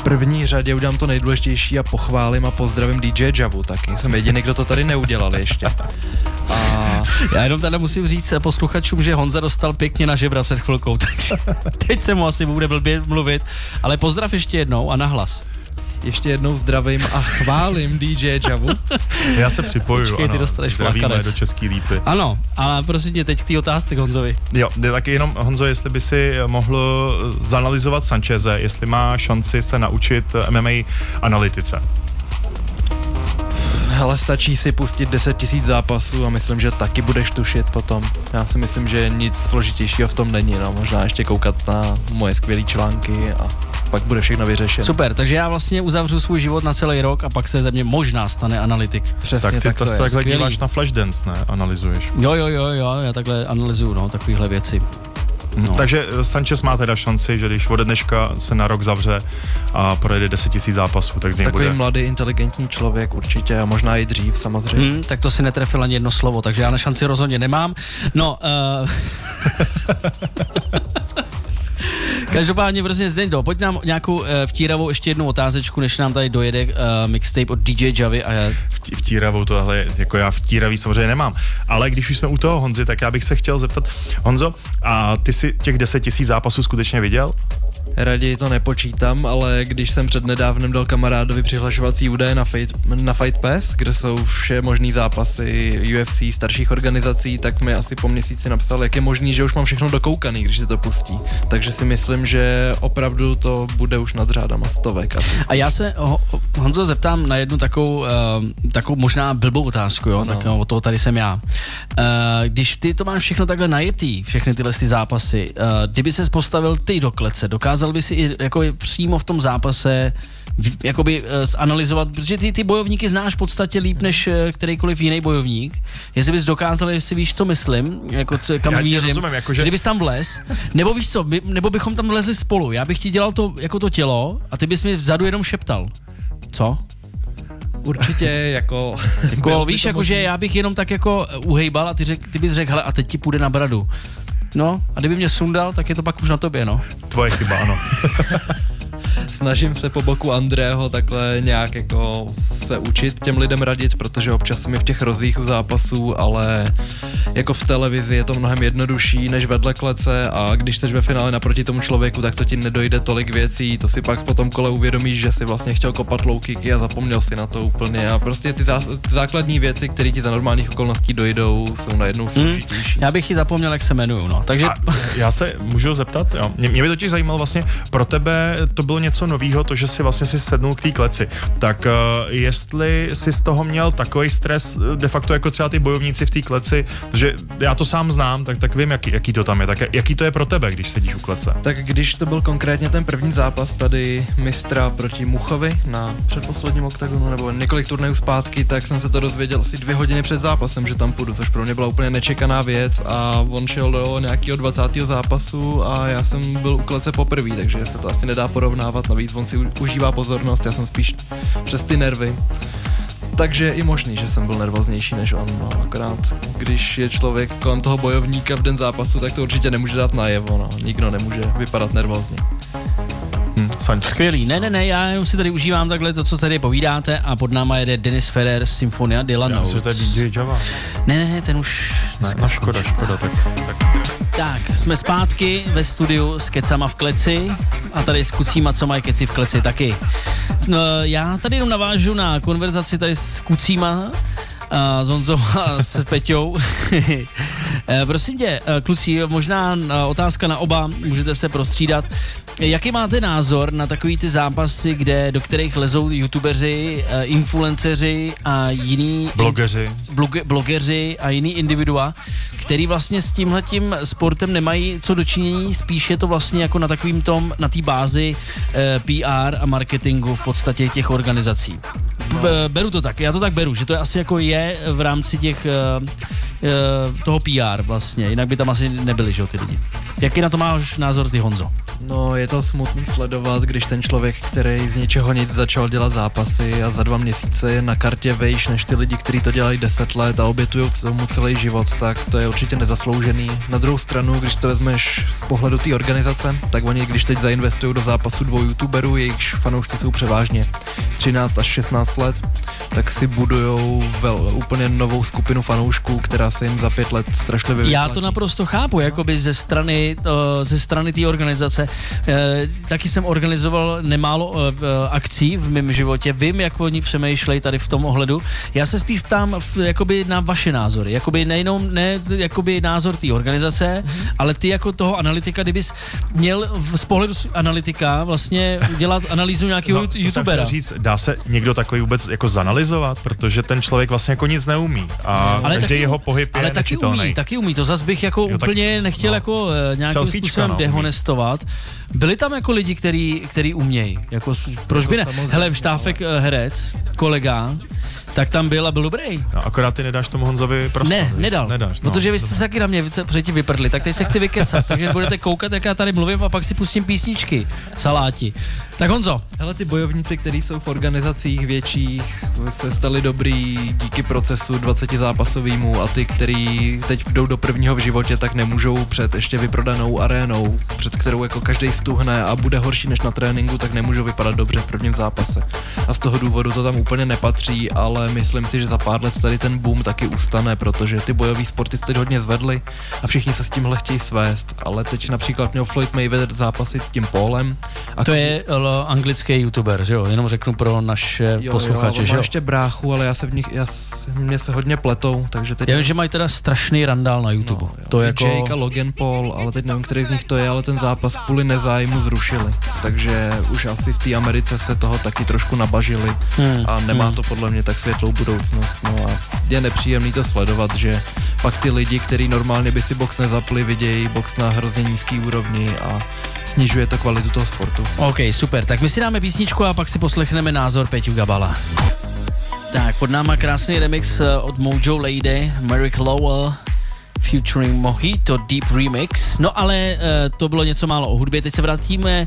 V první řadě udělám to nejdůležitější a pochválím a pozdravím DJ Javu taky. Jsem jediný, kdo to tady neudělal ještě. A Já jenom tady musím říct posluchačům, že Honza dostal pěkně na žebra před chvilkou, takže teď se mu asi bude blbě mluvit, ale pozdrav ještě jednou a nahlas. Ještě jednou zdravím a chválím DJ Javu. Já se připojuju, Počkej, ty ano, dostaneš zdravíme do Český lípy. Ano, ale prosím tě, teď k té otázce k Honzovi. Jo, jde taky jenom, Honzo, jestli by si mohl zanalizovat Sancheze, jestli má šanci se naučit MMA analytice. Hele, stačí si pustit 10 tisíc zápasů a myslím, že taky budeš tušit potom. Já si myslím, že nic složitějšího v tom není, no. Možná ještě koukat na moje skvělé články a pak bude všechno vyřešeno. Super, takže já vlastně uzavřu svůj život na celý rok a pak se ze mě možná stane analytik. Přesně Tak ty tak to se je. takhle Skvělý. díváš na Flashdance, ne? Analyzuješ. Jo, jo, jo, jo, já takhle analyzuju, no, takovýhle věci. No. Takže eh, Sanchez má teda šanci, že když ode dneška se na rok zavře a projede 10 000 zápasů, tak z něj Takový bude. mladý, inteligentní člověk určitě a možná i dřív samozřejmě. Hmm, tak to si netrefil ani jedno slovo, takže já na šanci rozhodně nemám. No, uh... Každopádně prostě Zdendo, pojď nám nějakou uh, vtíravou ještě jednu otázečku, než nám tady dojede uh, mixtape od DJ Javy a. Vtí- Vtíravou tohle, jako já vtíravý samozřejmě nemám. Ale když už jsme u toho Honzy, tak já bych se chtěl zeptat, Honzo, a ty si těch 10 000 zápasů skutečně viděl? Raději to nepočítám, ale když jsem před nedávnem dal kamarádovi přihlašovací údaje na Fight, na Fight Pass, kde jsou vše možný zápasy UFC, starších organizací, tak mi asi po měsíci napsal, jak je možný, že už mám všechno dokoukaný, když se to pustí. Takže si myslím, že opravdu to bude už nad řádama stovek asi. A já se, ho, Honzo, zeptám na jednu takovou, uh, takovou možná blbou otázku, jo, no. tak uh, o toho tady jsem já. Uh, když ty to máš všechno takhle najetý, všechny tyhle ty zápasy, uh, kdyby ses postavil ty do klece, dokázal by si i jako přímo v tom zápase jakoby uh, zanalizovat, protože ty ty bojovníky znáš v podstatě líp než uh, kterýkoliv jiný bojovník. Jestli bys dokázal, jestli víš, co myslím, jako co, kam Já ti mířím, rozumím, jakože- kdybys tam vlez, nebo víš co, my, nebo bychom tam vlezli spolu, já bych ti dělal to jako to tělo a ty bys mi vzadu jenom šeptal. Co? Určitě jako... Jako, víš, jako, možný. že já bych jenom tak jako uhejbal a ty, řek, ty bys řekl, hele, a teď ti půjde na bradu. No, a kdyby mě sundal, tak je to pak už na tobě, no. Tvoje chyba, ano. snažím se po boku Andrého takhle nějak jako se učit těm lidem radit, protože občas mi v těch rozích u zápasů, ale jako v televizi je to mnohem jednodušší než vedle klece a když jsi ve finále naproti tomu člověku, tak to ti nedojde tolik věcí, to si pak po tom kole uvědomíš, že si vlastně chtěl kopat low kicky a zapomněl si na to úplně a prostě ty, zás, ty základní věci, které ti za normálních okolností dojdou, jsou najednou složitější. Já bych ji zapomněl, jak se jmenuju, no. Takže A já se můžu zeptat, jo. Mě, mě by totiž zajímalo vlastně, pro tebe to bylo něco novýho, to, že si vlastně si sednul k té kleci. Tak uh, jestli jsi z toho měl takový stres, eh, de facto jako třeba ty bojovníci v té kleci, že já to sám znám, tak, tak vím, jaký, jaký to tam je. Tak jaký to je pro tebe, když sedíš u klece? Tak když to byl konkrétně ten první zápas tady mistra proti Muchovi na předposledním oktagonu nebo několik turnajů zpátky, tak jsem se to dozvěděl asi dvě hodiny před zápasem, že tam půjdu, což pro mě byla úplně nečekaná věc a on šel do nějakého 20. zápasu a já jsem byl u klece poprvé, takže se to asi nedá porovnávat vyhrávat, navíc on si užívá pozornost, já jsem spíš přes ty nervy. Takže je i možný, že jsem byl nervóznější než on, no, akorát když je člověk kolem toho bojovníka v den zápasu, tak to určitě nemůže dát najevo, no, nikdo nemůže vypadat nervózně. Hmm, Skvělý. Ne, ne, ne, já jenom si tady užívám takhle to, co tady povídáte a pod náma jede Denis Ferrer z Symfonia Dylan Já to je DJ Java. Ne, ne, ne, ten už... Ne, no škoda, škoda, tak, tak. Tak, jsme zpátky ve studiu s kecama v kleci a tady s kucíma, co mají keci v kleci taky. No, já tady jenom navážu na konverzaci tady s kucíma, s Honzou a s Peťou. Eh, prosím tě, eh, kluci, možná eh, otázka na oba, můžete se prostřídat. Jaký máte názor na takový ty zápasy, kde, do kterých lezou youtubeři, influenceři a jiní... Blogeři. Bloge, blogeři a jiný individua, který vlastně s tímhletím sportem nemají co dočinění, spíš je to vlastně jako na takovým tom, na té bázi PR a marketingu v podstatě těch organizací. Beru to tak, já to tak beru, že to asi jako je v rámci těch toho PR vlastně, jinak by tam asi nebyli, že jo, ty lidi. Jaký na to máš názor ty, Honzo? No, je to smutný sledovat, když ten člověk, který z něčeho nic začal dělat zápasy a za dva měsíce je na kartě vejš než ty lidi, kteří to dělají deset let a obětují tomu celý život, tak to je určitě nezasloužený. Na druhou stranu, když to vezmeš z pohledu té organizace, tak oni, když teď zainvestují do zápasu dvou youtuberů, jejichž fanoušci jsou převážně 13 až 16 let, tak si budujou vel, úplně novou skupinu fanoušků, která se jim za pět let strašlivě vyplatí. Já to naprosto chápu, jakoby ze strany, uh, ze strany té organizace. Uh, taky jsem organizoval nemálo uh, akcí v mém životě, vím, jak oni přemýšlejí tady v tom ohledu. Já se spíš ptám v, jakoby na vaše názory, jakoby nejenom ne jakoby názor té organizace, mm-hmm. ale ty jako toho analytika, kdybys měl z pohledu analytika vlastně dělat analýzu nějakého no, youtubera. říct, dá se někdo takový vůbec jako zanalizovat, protože ten člověk vlastně jako nic neumí a ale každý taky, jeho pohyb je ale taky umí, taky umí, to zase bych jako jo, úplně tak, nechtěl no. jako nějakým způsobem no, dehonestovat. Byli tam jako lidi, který, který umějí, jako proč by ne? Hele, Štáfek uh, herec, kolega, tak tam byl a byl dobrý. No, akorát ty nedáš tomu Honzovi prostor. Ne, nedal. Nedáš, no, protože vy jste se taky na mě předtím vyprdli, tak teď se chci vykecat, takže budete koukat, jak já tady mluvím a pak si pustím písničky, saláti. Tak Honzo. Hele, ty bojovníci, kteří jsou v organizacích větších, se stali dobrý díky procesu 20 zápasovýmu a ty, kteří teď jdou do prvního v životě, tak nemůžou před ještě vyprodanou arénou, před kterou jako každý stuhne a bude horší než na tréninku, tak nemůžou vypadat dobře v prvním zápase. A z toho důvodu to tam úplně nepatří, ale myslím si, že za pár let tady ten boom taky ustane, protože ty bojový sporty teď hodně zvedly a všichni se s tímhle chtějí svést. Ale teď například měl Floyd Mayweather zápasit s tím Polem. A to je anglický youtuber, že jo? Jenom řeknu pro naše jo, posluchače, jo, že jo? ještě bráchu, ale já se v nich, já, mě se hodně pletou, takže teď... Já vím, že mají teda strašný randál na YouTube. No, to je jako... Jake a Logan Paul, ale teď nevím, který z nich to je, ale ten zápas kvůli nezájmu zrušili. Takže už asi v té Americe se toho taky trošku nabažili hmm, a nemá hmm. to podle mě tak světlou budoucnost. No a je nepříjemný to sledovat, že pak ty lidi, kteří normálně by si box nezapli, vidějí box na hrozně nízký úrovni a snižuje to kvalitu toho sportu. OK, super. Tak my si dáme písničku a pak si poslechneme názor Peťu Gabala. Tak, pod náma krásný remix eh, od Mojo Lady, Merrick Lowell, featuring Mojito Deep Remix. No ale uh, to bylo něco málo o hudbě. Teď se vrátíme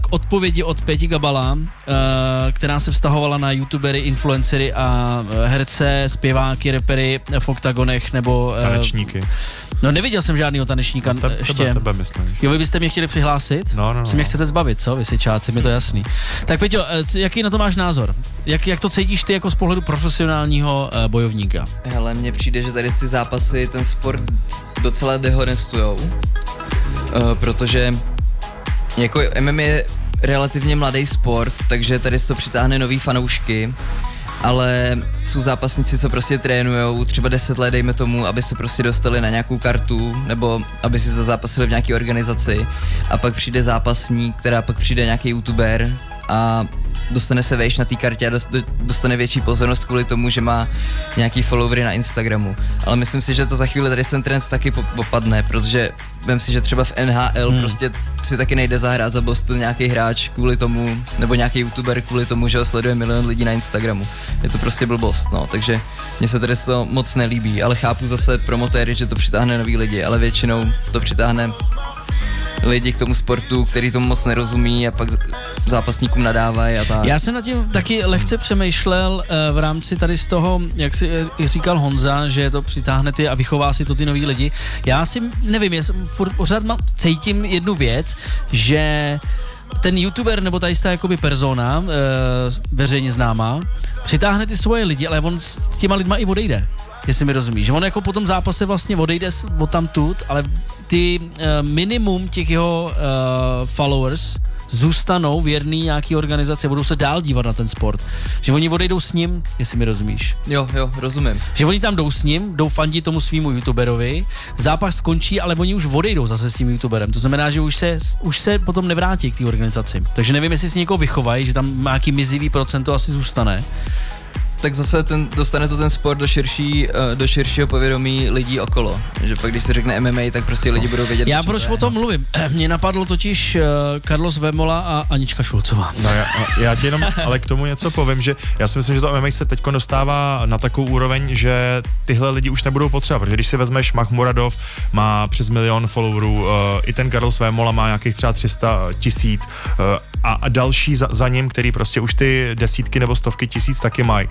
k odpovědi od Peti Gabala, uh, která se vztahovala na youtubery, influencery a herce, zpěváky, repery v oktagonech nebo... Tanečníky. No neviděl jsem žádného tanečníka no, te, ještě. Tebe, tebe myslím. Jo, vy byste mě chtěli přihlásit? No, no, no. mě chcete zbavit, co? Vy si čáci, mi to jasný. Tak Peťo, jaký na to máš názor? Jak, jak to cítíš ty jako z pohledu profesionálního bojovníka? Hele, mně přijde, že tady ty zápasy ten sport docela dehonestujou, uh, protože jako MMA je relativně mladý sport, takže tady to přitáhne nový fanoušky, ale jsou zápasníci, co prostě trénujou třeba 10 let, dejme tomu, aby se prostě dostali na nějakou kartu, nebo aby si zazápasili v nějaké organizaci a pak přijde zápasník, která pak přijde nějaký youtuber a dostane se vejš na té kartě a dostane větší pozornost kvůli tomu, že má nějaký followery na Instagramu. Ale myslím si, že to za chvíli tady ten trend taky popadne, protože vím si, že třeba v NHL hmm. prostě si taky nejde zahrát za Boston nějaký hráč kvůli tomu, nebo nějaký youtuber kvůli tomu, že ho sleduje milion lidí na Instagramu. Je to prostě blbost, no, takže mně se tady to moc nelíbí, ale chápu zase promotéry, že to přitáhne nový lidi, ale většinou to přitáhne lidi k tomu sportu, který tomu moc nerozumí a pak zápasníkům nadávají a tak. Já jsem nad tím taky lehce přemýšlel eh, v rámci tady z toho, jak si eh, říkal Honza, že to přitáhne ty a vychová si to ty nový lidi. Já si nevím, já furt pořád mám, cítím jednu věc, že ten youtuber nebo ta jakoby persona, e, veřejně známá, přitáhne ty svoje lidi, ale on s těma lidma i odejde. Jestli mi rozumíš. Že on jako po tom zápase vlastně odejde od tam tut, ale ty e, minimum těch jeho e, followers zůstanou věrný nějaký organizaci, budou se dál dívat na ten sport. Že oni odejdou s ním, jestli mi rozumíš. Jo, jo, rozumím. Že oni tam jdou s ním, jdou fandit tomu svýmu youtuberovi, zápas skončí, ale oni už odejdou zase s tím youtuberem. To znamená, že už se, už se potom nevrátí k té organizaci. Takže nevím, jestli si někoho vychovají, že tam nějaký mizivý procento asi zůstane. Tak zase ten, dostane to ten sport do, širší, eh, do širšího povědomí lidí okolo. Že pak když se řekne MMA, tak prostě lidi budou vědět. Já proč to o tom mluvím? Mně napadlo totiž uh, Carlos Vemola a Anička Šulcová. No já, já ti jenom ale k tomu něco povím, že já si myslím, že to MMA se teď dostává na takovou úroveň, že tyhle lidi už nebudou potřeba, protože když si vezmeš Mahmuradov, má přes milion followerů, i ten Karol Svémola má nějakých třeba 300 tisíc a, a další za, za ním, který prostě už ty desítky nebo stovky tisíc taky mají.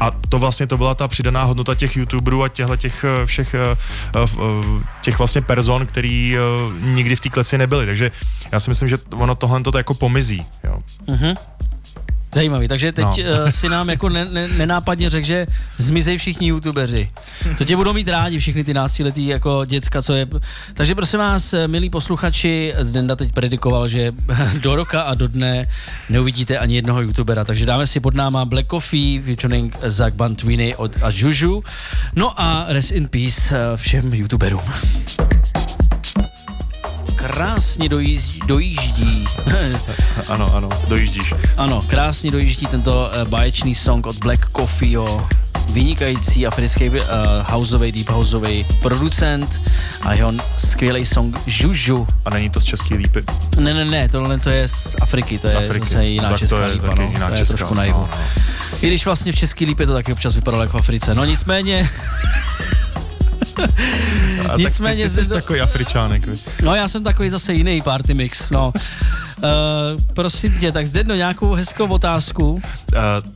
A to vlastně to byla ta přidaná hodnota těch youtuberů a těchto těch eh, všech eh, eh, těch vlastně person, který nikdy v té kleci nebyli. Takže já si myslím, že ono tohle to jako pomizí. Jo. Mhm. Zajímavý, takže teď No. no. si nám jako ne, ne, nenápadně řekl, že zmizej všichni youtubeři. To tě budou mít rádi všichni ty náctiletý jako děcka, co je. Takže prosím vás, milí posluchači, Zdenda teď predikoval, že do roka a do dne neuvidíte ani jednoho youtubera, takže dáme si pod náma Black Coffee featuring Zach Bantwini od a Juju. No a rest in peace eh, všem youtuberům. Krásně dojíždí, dojíždí Ano, ano, dojíždíš. Ano, krásně dojíždí tento uh, báječný song od Black Coffee, vynikající africký uh, houseový, deep houseový producent a jeho skvělý song Juju. A není to z České lípy. Ne, ne, ne, tohle to je z Afriky, to Z je Afriky. zase jiná Tak to česká je lípa, no, jiná to je česká, trošku no, najivu. no. I když vlastně v český lípě to taky občas vypadalo jako v Africe. No nicméně, A Nicméně tak ty, ty jsi to- takový Afričánek. viď? no já jsem takový zase jiný party mix, no. Uh, prosím tě, tak zde nějakou hezkou otázku. Uh,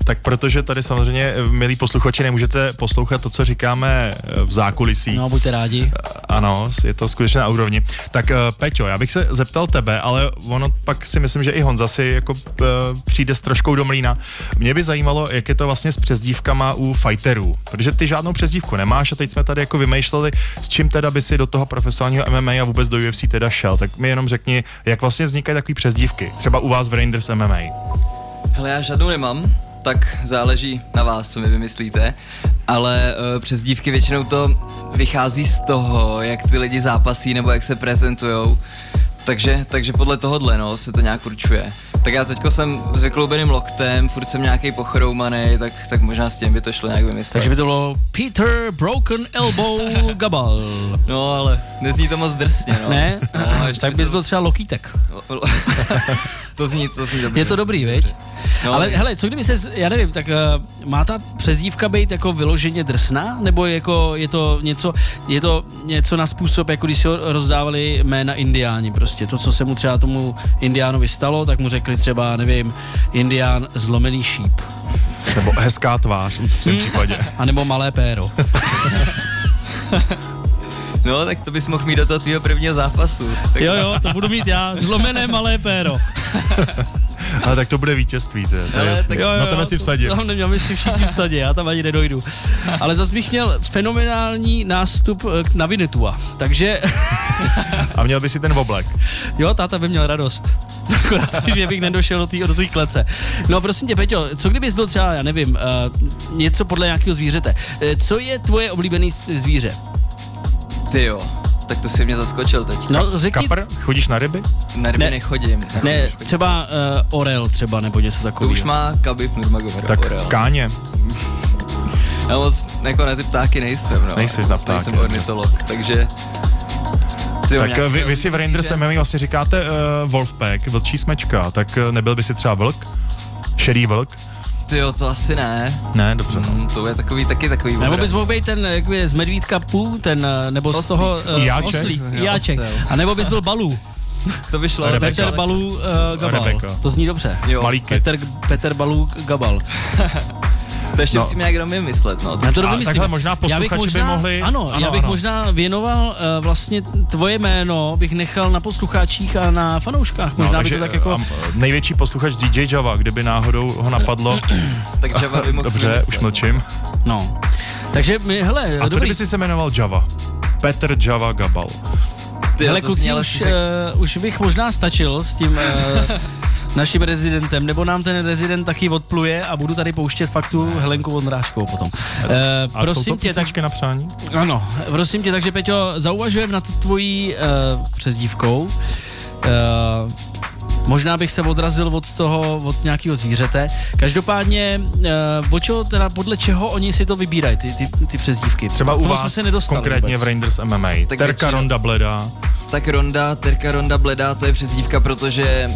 tak protože tady samozřejmě, eh, milí posluchači, nemůžete poslouchat to, co říkáme v zákulisí. No, buďte rádi. Ano, je to skutečně na úrovni. Tak uh, Peťo, já bych se zeptal tebe, ale ono pak si myslím, že i Honza si jako uh, přijde s troškou do mlína. Mě by zajímalo, jak je to vlastně s přezdívkama u fighterů, protože ty žádnou přezdívku nemáš a teď jsme tady jako vymýšleli, s čím teda by si do toho profesionálního MMA a vůbec do UFC teda šel. Tak mi jenom řekni, jak vlastně vznikají takové přezdívky, třeba u vás v Rangers MMA. Hele, já žádnou nemám, tak záleží na vás, co mi vymyslíte. Ale uh, přes dívky většinou to vychází z toho, jak ty lidi zápasí nebo jak se prezentujou. Takže, takže podle tohohle no, se to nějak určuje. Tak já teďko jsem s vykloubeným loktem, furt jsem nějaký pochroumaný, tak, tak možná s tím by to šlo nějak vymyslet. Takže by to bylo Peter Broken Elbow Gabal. No ale nezní to moc drsně, no. Ne? No, tak by bys byl třeba Lokítek. to zní, to zní dobře. Je to dobrý, viď? No, Ale hele, co kdyby se, já nevím, tak uh, má ta přezdívka být jako vyloženě drsná? Nebo jako je to něco, je to něco na způsob, jako když si ho rozdávali jména indiáni prostě. To, co se mu třeba tomu indiánovi stalo, tak mu řekli třeba, nevím, indián zlomený šíp. Nebo hezká tvář v tom případě. A nebo malé péro. No, tak to bys mohl mít do toho tvýho prvního zápasu. Tak Jo, jo, to budu mít já. Zlomené malé péro. Ale tak to bude vítězství, to je, to je Ale jasný. tak- Jo, jo, Na tebe si vsadím. Tam neměl by si všichni vsadit, já tam ani nedojdu. Ale zase bych měl fenomenální nástup eh, na Vinetua. Takže A měl by si ten oblek. jo, táta by měl radost. Akorát, že bych nedošel do té do té klece. No prosím tě, Peťo, co kdybys byl třeba, já nevím, uh, něco podle nějakého zvířete. Uh, co je tvoje oblíbené zvíře? Ty jo, tak to si mě zaskočil teď. No řekni, Kapr, chodíš na ryby? Na ryby Ne. nechodím. ne, nechodím. třeba uh, orel třeba, nebo něco To takového. už má Khabib Nurmagomedov. Tak orel. káně. Já moc jako na ty ptáky nejsem, no. Nejseš na ptáky, Nejsem ornitolog, takže... Ty jo, Tak nějaký vy, vy si v Rangers. MMA vlastně říkáte uh, Wolfpack, vlčí smečka, tak uh, nebyl by si třeba vlk? Šedý vlk? Ty jo, to asi ne. Ne, dobře. No. Mm, to je takový, taky takový Nebo bys mohl být ten, jak je, z medvídka pů, ten, eh, nebo z Oslík. toho... eh, Jáček? Oslík, jáček. A nebo bys byl balů. To vyšlo. Rebecca. Peter ale- Balů uh, Gabal. Rebecca. To zní dobře. Jo. Malý. Peter, Peter Balů Gabal. To ještě No. musím nějak jenom vymyslet, no. Já to A takhle možná Já bych posluchači by možná, mohli- Ano, ano, já bych ano. možná věnoval uh, vlastně tvoje jméno, bych nechal na posluchačích a na fanouškách. Možná by to tak jako... a, největší posluchač DJ Java, kdyby náhodou ho napadlo, Tak Java by mohl dobře, vymyslet. už mlčím. No. Takže my, hele, A co dobrý. kdyby si se jmenoval Java? Petr Java Gabal. Ty, Hele, to kluci, už, uh, už bych možná stačil s tím uh, naším rezidentem, nebo nám ten rezident taky odpluje a budu tady pouštět fakt tu Helenku Vondráškovou potom. Uh, A jsou prosím to tě, tak, na přání? ano, prosím tě, takže Peťo, zauvažujem nad tvojí uh, přezdívkou. Uh, Možná bych se odrazil od toho, od nějakého zvířete. Každopádně, uh, od čeho, teda podle čeho oni si to vybírají, ty, ty, ty přezdívky? Třeba u tomu jsme vás se nedostali konkrétně vůbec. v Rangers MMA. Tak Terka většinou- Ronda Bleda. Tak Ronda, Terka Ronda Bledá, to je přezdívka, protože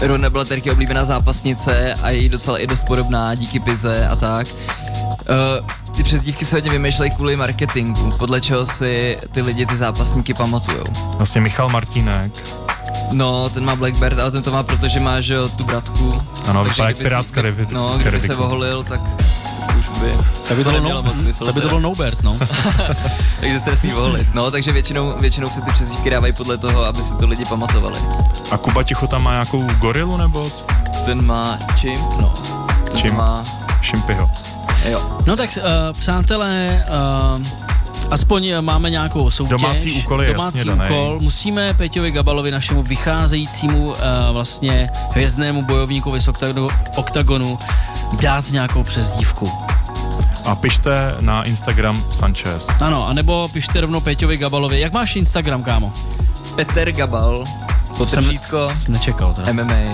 Ronda byla Terky oblíbená zápasnice a je jí docela i dost podobná díky Pize a tak. Uh, ty přezdívky se hodně vymýšlejí kvůli marketingu, podle čeho si ty lidi ty zápasníky pamatujou. Vlastně Michal Martínek. No, ten má Blackbird, ale ten to má, protože má, že jo, tu bratku. Ano, vypadá jak kdyby pirát si- z Karibi- No, kdyby se voholil, tak by... Tak by to, nemělo bylo, moc no, smysl. tak by to byl Noubert, no. Takže se nesmí voholit. No, takže většinou, většinou si ty přezdívky dávají podle toho, aby si to lidi pamatovali. A Kuba Tichota má nějakou gorilu nebo Ten má čím? No. Ten Čím? má... Šimpyho? Jo. No tak, uh, přátelé, uh, aspoň eh, máme nějakou soutěž. Domácí úkol je Domácí jasně daný. úkol. Musíme Peťovi Gabalovi, našemu vycházejícímu uh, vlastně hvězdnému bojovníkovi z oktagonu, oktagonu, dát nějakou přezdívku. A pište na Instagram Sanchez. Ano, anebo pište rovnou Peťovi Gabalovi. Jak máš Instagram, kámo? Peter Gabal, potržítko, Jsem nečekal teda. MMA.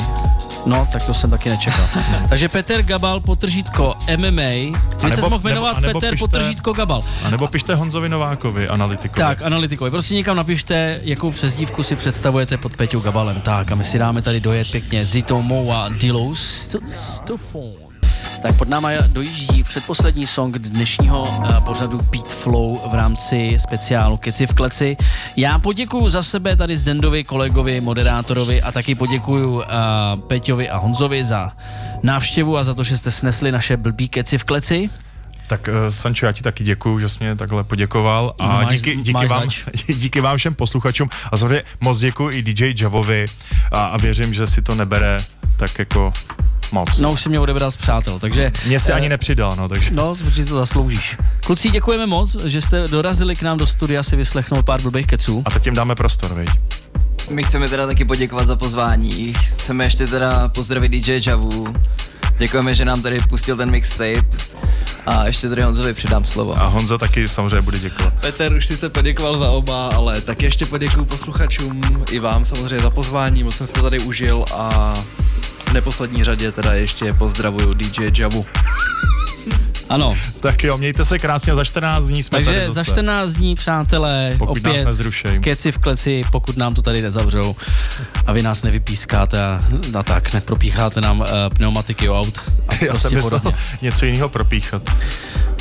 No, tak to jsem taky nečekal. Takže Petr Gabal, potržítko MMA. Vy se mohl jmenovat nebo- Petr, pište- potržítko Gabal. A nebo pište Honzovi Novákovi, analytikovi. Tak, analytikovi. Prostě někam napište, jakou přezdívku si představujete pod Peťou Gabalem. Tak a my si dáme tady dojet pěkně Zito Moa Dilos Stofon. Tak pod náma dojíždí předposlední song dnešního uh, pořadu Beat Flow v rámci speciálu Keci v kleci. Já poděkuju za sebe tady Zendovi, kolegovi, moderátorovi a taky poděkuju uh, Peťovi a Honzovi za návštěvu a za to, že jste snesli naše blbý Keci v kleci. Tak uh, Sancho, já ti taky děkuju, že jsi mě takhle poděkoval a No, máš- díky, díky, máš vám, zač. díky vám všem posluchačům a samozřejmě moc děkuji i DJ Javovi a, a věřím, že si to nebere tak jako moc. No už si mě odebral z přátel, takže... Mně si eh, ani nepřidal, no, takže... No, protože to zasloužíš. Kluci, děkujeme moc, že jste dorazili k nám do studia si vyslechnout pár blbých keců. A teď jim dáme prostor, viď? My chceme teda taky poděkovat za pozvání. Chceme ještě teda pozdravit DJ Javu. Děkujeme, že nám tady pustil ten mixtape. A ještě tady Honzovi předám slovo. A Honza taky samozřejmě bude děkovat. Petr už sice poděkoval za oba, ale tak ještě poděkuju posluchačům i vám samozřejmě za pozvání, moc jsem si to tady užil a neposlední řadě teda ještě pozdravuju DJ Javu. Ano, Tak jo, mějte se krásně a za 14 dní jsme tady takže zase. za 14 dní, přátelé, Pokud nás opět nezrušej. keci v kleci, pokud nám to tady nezavřou a vy nás nevypískáte a, a tak, nepropícháte nám uh, pneumatiky aut a Já prostě jsem myslel podobně. něco jiného propíchat.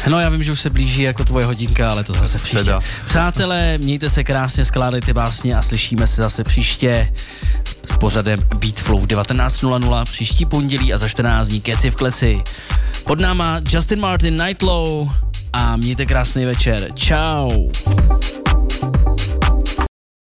No já vím, že už se blíží jako tvoje hodinka, ale to zase příště. Přátelé, mějte se krásně, skládejte básně a slyšíme se zase příště s pořadem Beat Flow 19.00 příští pondělí a za 14 dní keci v kleci. Pod náma Justin Martin, Nightlow a mějte krásný večer. Ciao.